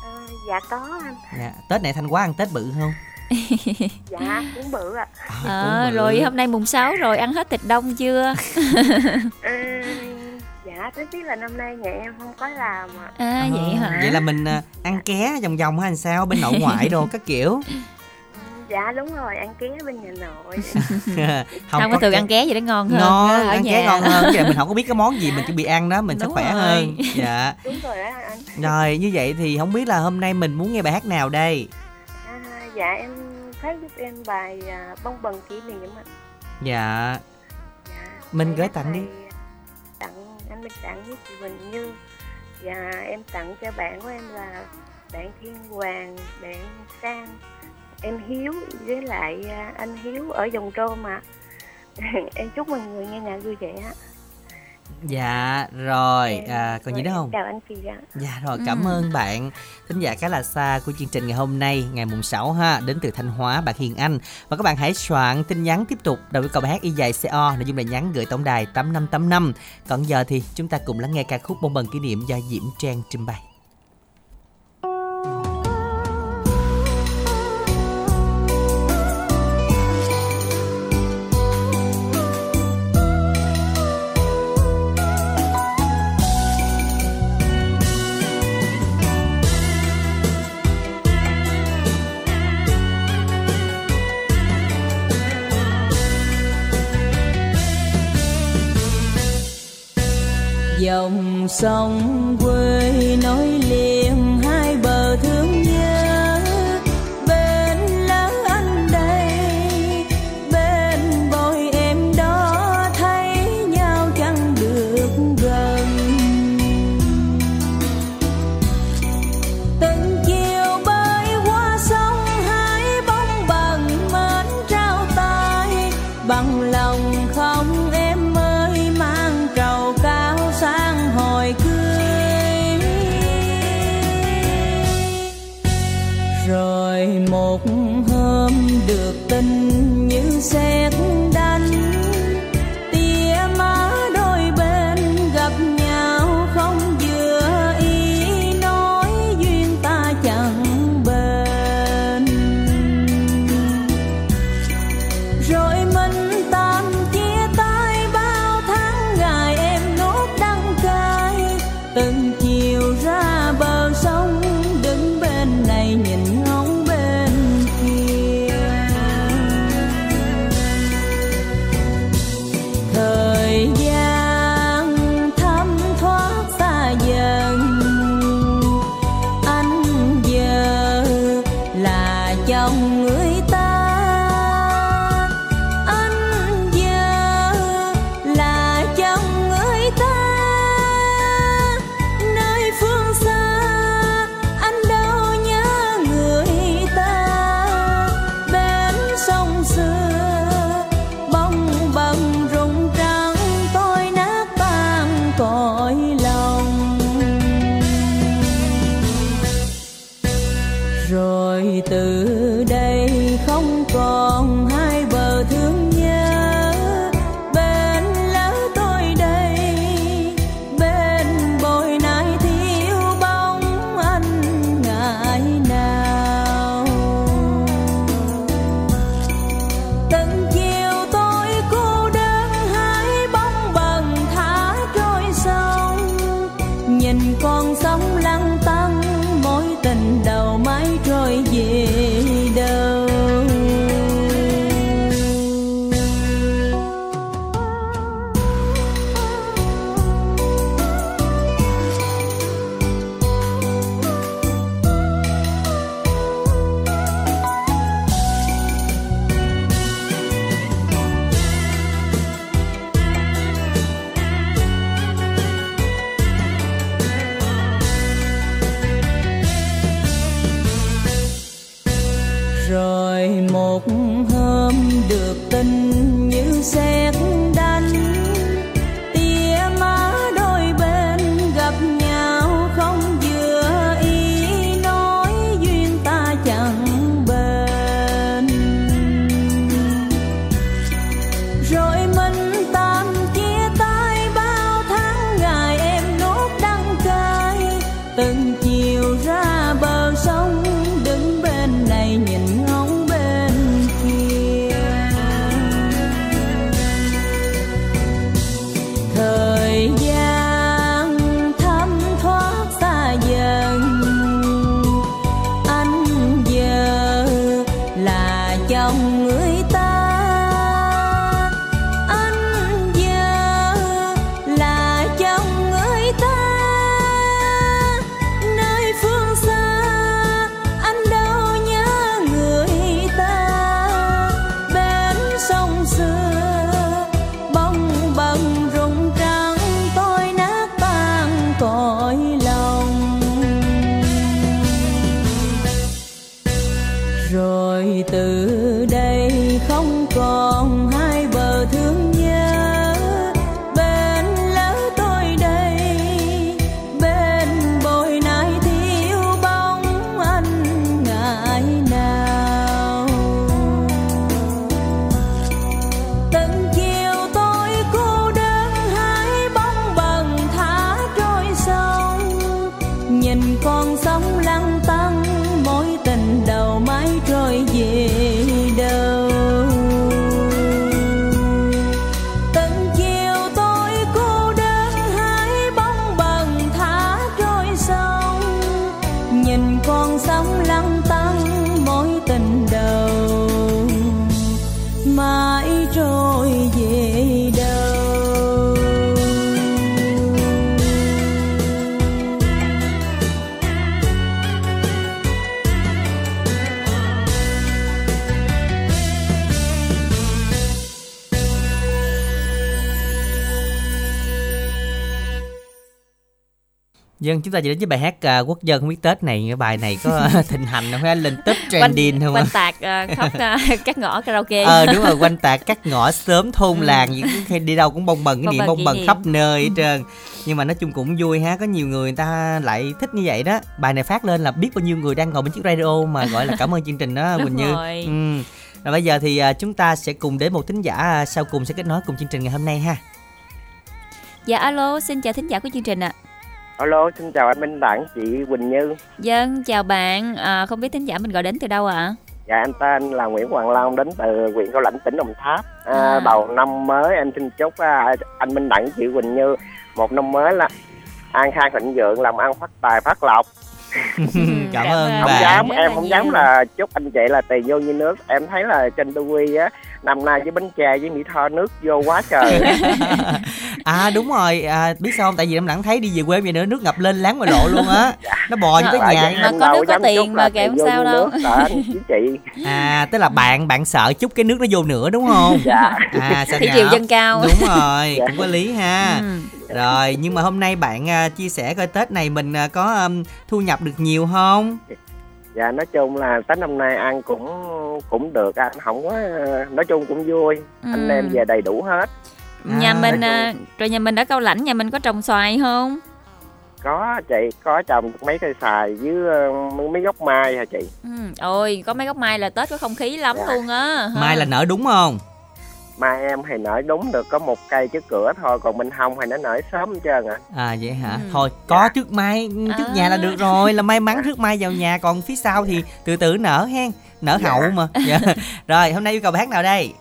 R: À, dạ có anh.
B: Dạ. Tết này thanh hóa ăn tết bự không?
R: Dạ cũng bự ạ.
C: Ờ rồi hôm nay mùng 6 rồi ăn hết thịt đông chưa?
R: À, dạ rất biết là năm nay nhà em không có làm ạ.
C: À vậy hả?
B: vậy là mình à, ăn ké vòng vòng hay sao? Bên nội ngoại đồ các kiểu
R: dạ đúng rồi ăn ké bên nhà nội.
C: Không, có thường ăn ké gì đó ngon hơn
B: ngon
C: ở
B: ăn
C: nhà.
B: ké ngon hơn chứ là mình không có biết cái món gì mình chuẩn bị ăn đó mình sẽ
C: Đúng
B: khỏe
C: rồi.
B: hơn. Dạ.
R: Đúng rồi đó anh.
B: Rồi như vậy thì không biết là hôm nay mình muốn nghe bài hát nào đây?
R: À, dạ em phát giúp em bài à, bông bần kỷ niệm ạ.
B: Dạ. Mình gửi tặng đi.
R: tặng anh Minh tặng với chị Bình Như. Và em tặng cho bạn của em là bạn Thiên Hoàng bạn Sang em Hiếu với lại à, anh Hiếu ở dòng trô mà em chúc mọi người nghe nhạc vui vẻ
B: dạ rồi à, còn gì nữa không
R: chào anh chị ạ
B: Dạ rồi, cảm ơn bạn thính giả khá là xa của chương trình ngày hôm nay, ngày mùng 6 ha, đến từ Thanh Hóa, bạn Hiền Anh. Và các bạn hãy soạn tin nhắn tiếp tục đầu với câu bài hát y dài CO, nội dung là nhắn gửi tổng đài 8585. Còn giờ thì chúng ta cùng lắng nghe ca khúc bông bần kỷ niệm do Diễm Trang trình bày.
H: Dòng sông quê nói lên.
B: Dân chúng ta chỉ đến với bài hát à, quốc dân không biết Tết này cái bài này có thịnh hành không? Phải lên top trending không
C: quanh tạc ờ, khắp ờ, các ngõ karaoke.
B: Ờ đúng rồi quanh tạc các ngõ xóm thôn
C: Ừ.
B: làng những khi đi đâu cũng bông bần cái
C: Bông
B: niệm bông bần khắp nơi hết trơn. Nhưng mà nói chung cũng vui ha có nhiều người người ta lại thích như vậy đó. Bài này phát lên là biết bao nhiêu người đang ngồi bên chiếc radio mà gọi là cảm ơn chương trình đó Quỳnh Như. ừ. rồi bây giờ thì à, chúng ta sẽ cùng đến một thính giả à, sau cùng sẽ kết nối cùng chương trình ngày hôm nay ha.
C: Dạ alo xin chào thính giả của chương trình ạ
S: Alo, xin chào anh Minh Đẳng, chị Quỳnh Như.
C: dân chào bạn à, không biết thính giả mình gọi đến từ đâu ạ
S: Dạ, em tên là Nguyễn Hoàng Long, đến từ huyện Cao Lãnh, tỉnh Đồng Tháp. À,
C: À.
S: Đầu năm mới em xin chúc à, anh Minh Đẳng, chị Quỳnh Như một năm mới là an khang thịnh vượng, làm ăn phát tài phát lộc.
B: cảm ơn
S: không
B: bạn
S: dám, em không dám là chúc anh chị là tiền vô như nước. Em thấy là trên tivi á, năm nay với bánh tre với mỹ tho nước vô quá trời.
B: à đúng rồi à, biết sao không tại vì em lãng thấy đi về quê vậy nữa nước ngập lên láng ngoài lộ luôn á nó bò vô tới
S: Tại
B: nhà
S: vì
C: Mà có nước có tiền mà kệ không sao
S: như
C: đâu.
S: chứ chị.
B: à tức là bạn bạn sợ chút cái nước nó vô nữa đúng không
S: Dạ.
B: à nhở?
C: triều dâng cao.
B: đúng rồi cũng có lý ha
C: Ừ.
B: rồi nhưng mà hôm nay bạn à, chia sẻ coi tết này mình à, có um, thu nhập được nhiều không
S: dạ nói chung là tết năm nay ăn cũng cũng được anh không có nói chung cũng vui anh
C: Ừ.
S: em về đầy đủ hết
C: nhà
B: À,
C: mình à, rồi nhà mình ở cao lãnh nhà mình có trồng xoài không
S: có chị có trồng mấy cây xài với ờ, mấy- mấy gốc mai hả chị
C: ừ. ôi có mấy gốc mai là tết có không khí lắm
S: Dạ.
C: luôn á
B: mai là nở đúng không
S: mai em thì nở đúng được có một cây trước cửa thôi còn bên hông thì nó nở sớm hết trơn ạ
B: à vậy hả
C: Ừ.
B: thôi có trước mai trước
C: À.
B: nhà là được rồi là may mắn trước mai vào nhà còn phía sau thì từ từ nở hen nở
S: Dạ.
B: hậu mà dạ. rồi hôm nay yêu cầu bài hát nào đây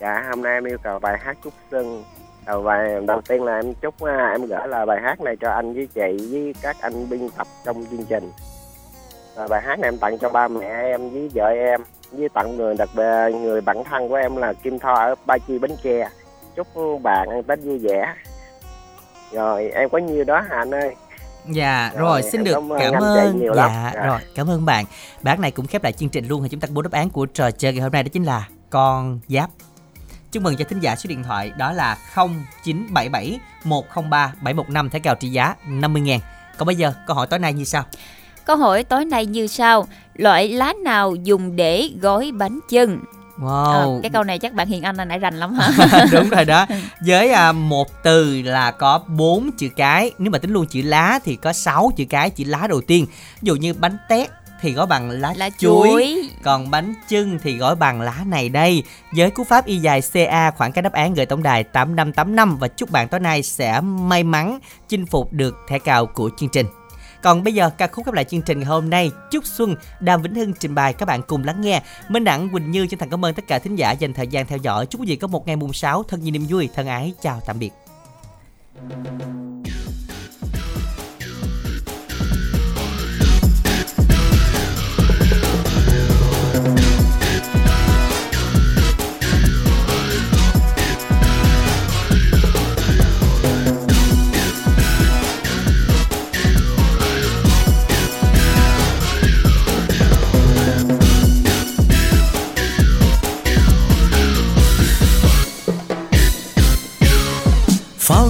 S: dạ hôm nay em yêu cầu bài hát chúc xuân đầu bài đầu tiên là em chúc à, em gửi là bài hát này cho anh với chị với các anh biên tập trong chương trình và bài hát này em tặng cho ba mẹ em với vợ em với tặng người đặc biệt người bạn thân của em là Kim Tho ở Ba Chi Bến Tre chúc bạn ăn Tết vui vẻ rồi em có nhiêu đó Hà anh ơi
B: Dạ
S: Rồi,
B: rồi, xin được
S: cảm ơn
B: cảm. Dạ
S: Dạ.
B: rồi, cảm ơn bạn. Bác này cũng khép lại chương trình luôn thì chúng ta công bố đáp án của trò chơi ngày hôm nay đó chính là con giáp. Chúc mừng cho thính giả số điện thoại đó là 0977 103 715 thẻ cào trị giá 50 000 Còn bây giờ câu hỏi tối nay như sau?
C: Câu hỏi tối nay như sau. Loại lá nào dùng để gói bánh chưng?
B: Wow.
C: À, cái câu này chắc bạn Hiền Anh nãy rành lắm hả?
B: đúng rồi đó với à, một từ là có bốn chữ cái nếu mà tính luôn chữ lá thì có 6 chữ cái chữ lá đầu tiên ví dụ như bánh tét thì gói bằng lá,
C: Lá
B: chuối.
C: chuối.
B: còn bánh chưng thì gói bằng lá này đây với cú pháp y dài ca khoảng cách đáp án gửi tổng đài 8585 và chúc bạn tối nay sẽ may mắn chinh phục được thẻ cào của chương trình còn bây giờ, ca khúc khép lại chương trình ngày hôm nay. Chúc Xuân, Đàm Vĩnh Hưng trình bày các bạn cùng lắng nghe. Minh Đẳng, Quỳnh Như chân thành cảm ơn tất cả thính giả dành thời gian theo dõi. Chúc quý vị có một ngày mùng 6 thật nhiều niềm vui, Thân ái, chào tạm biệt.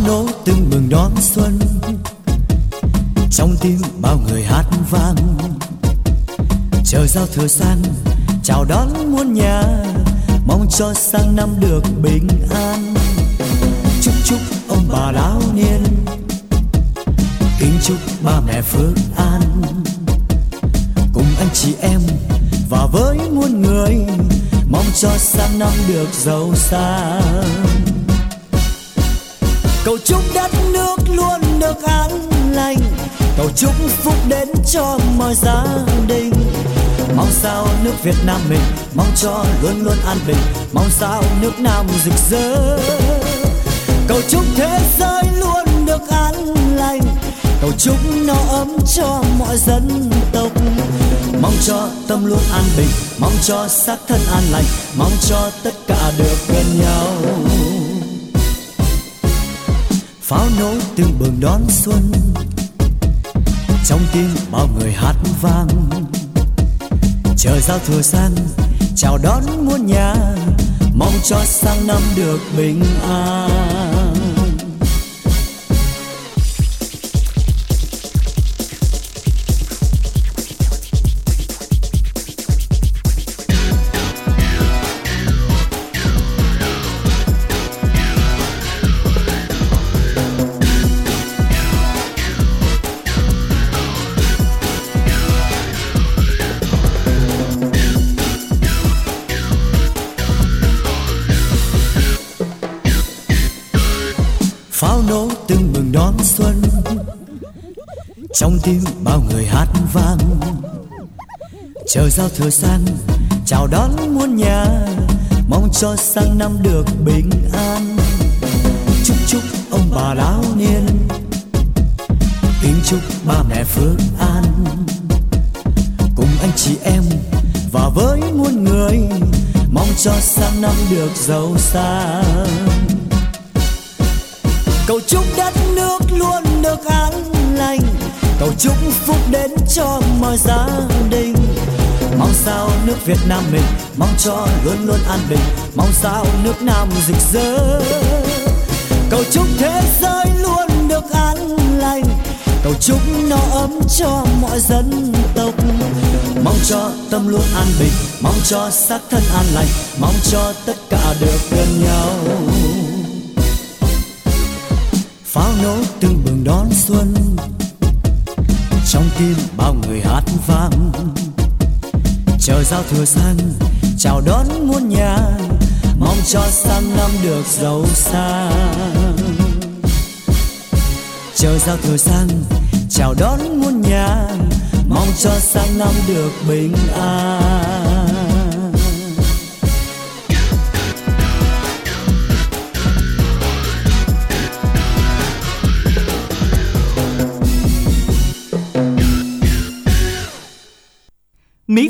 G: Nổ tưng mừng đón xuân. Trong tim bao người hát vang, chờ giao thừa sang chào đón muôn nhà, mong cho sang năm được bình an. Chúc chúc ông bà lão niên, kính chúc ba mẹ phước an. Cùng anh chị em và với muôn người, mong cho sang năm được giàu sang cầu chúc đất nước luôn được an lành. Cầu chúc phúc đến cho mọi gia đình. Mong sao nước việt nam mình, mong cho luôn luôn an bình. Mong sao nước nam rực rỡ. Cầu chúc thế giới luôn được an lành. Cầu chúc no ấm cho mọi dân tộc. Mong cho tâm luôn an bình, mong cho xác thân an lành. Mong cho tất cả được gần nhau pháo nổ từng bừng đón xuân. Trong tim bao người hát vang, chờ giao thừa sang, chào đón muôn nhà, mong cho sang năm được bình an. Tim bao người hát vang. Chờ giao thừa sang, chào đón muôn nhà, mong cho sang năm được bình an. Chúc chúc ông bà lão niên, kính chúc ba mẹ phước an. Cùng anh chị em và với muôn người, mong cho sang năm được giàu sang. Cầu chúc đất nước luôn được an lành cầu chúc phúc đến cho mọi gia đình. Mong sao nước việt nam mình, mong cho luôn luôn an bình. Mong sao nước nam rực rỡ. Cầu chúc thế giới luôn được an lành. Cầu chúc no ấm cho mọi dân tộc. Mong cho tâm luôn an bình, mong cho xác thân an lành. Mong cho tất cả được gần nhau. Pháo nổ từng bừng đón xuân tim bao người hát vang. Chờ giao thừa sang, chào đón muôn nhà, mong cho sang năm được giàu sang. Chờ giao thừa sang, chào đón muôn nhà, mong cho sang năm được bình an.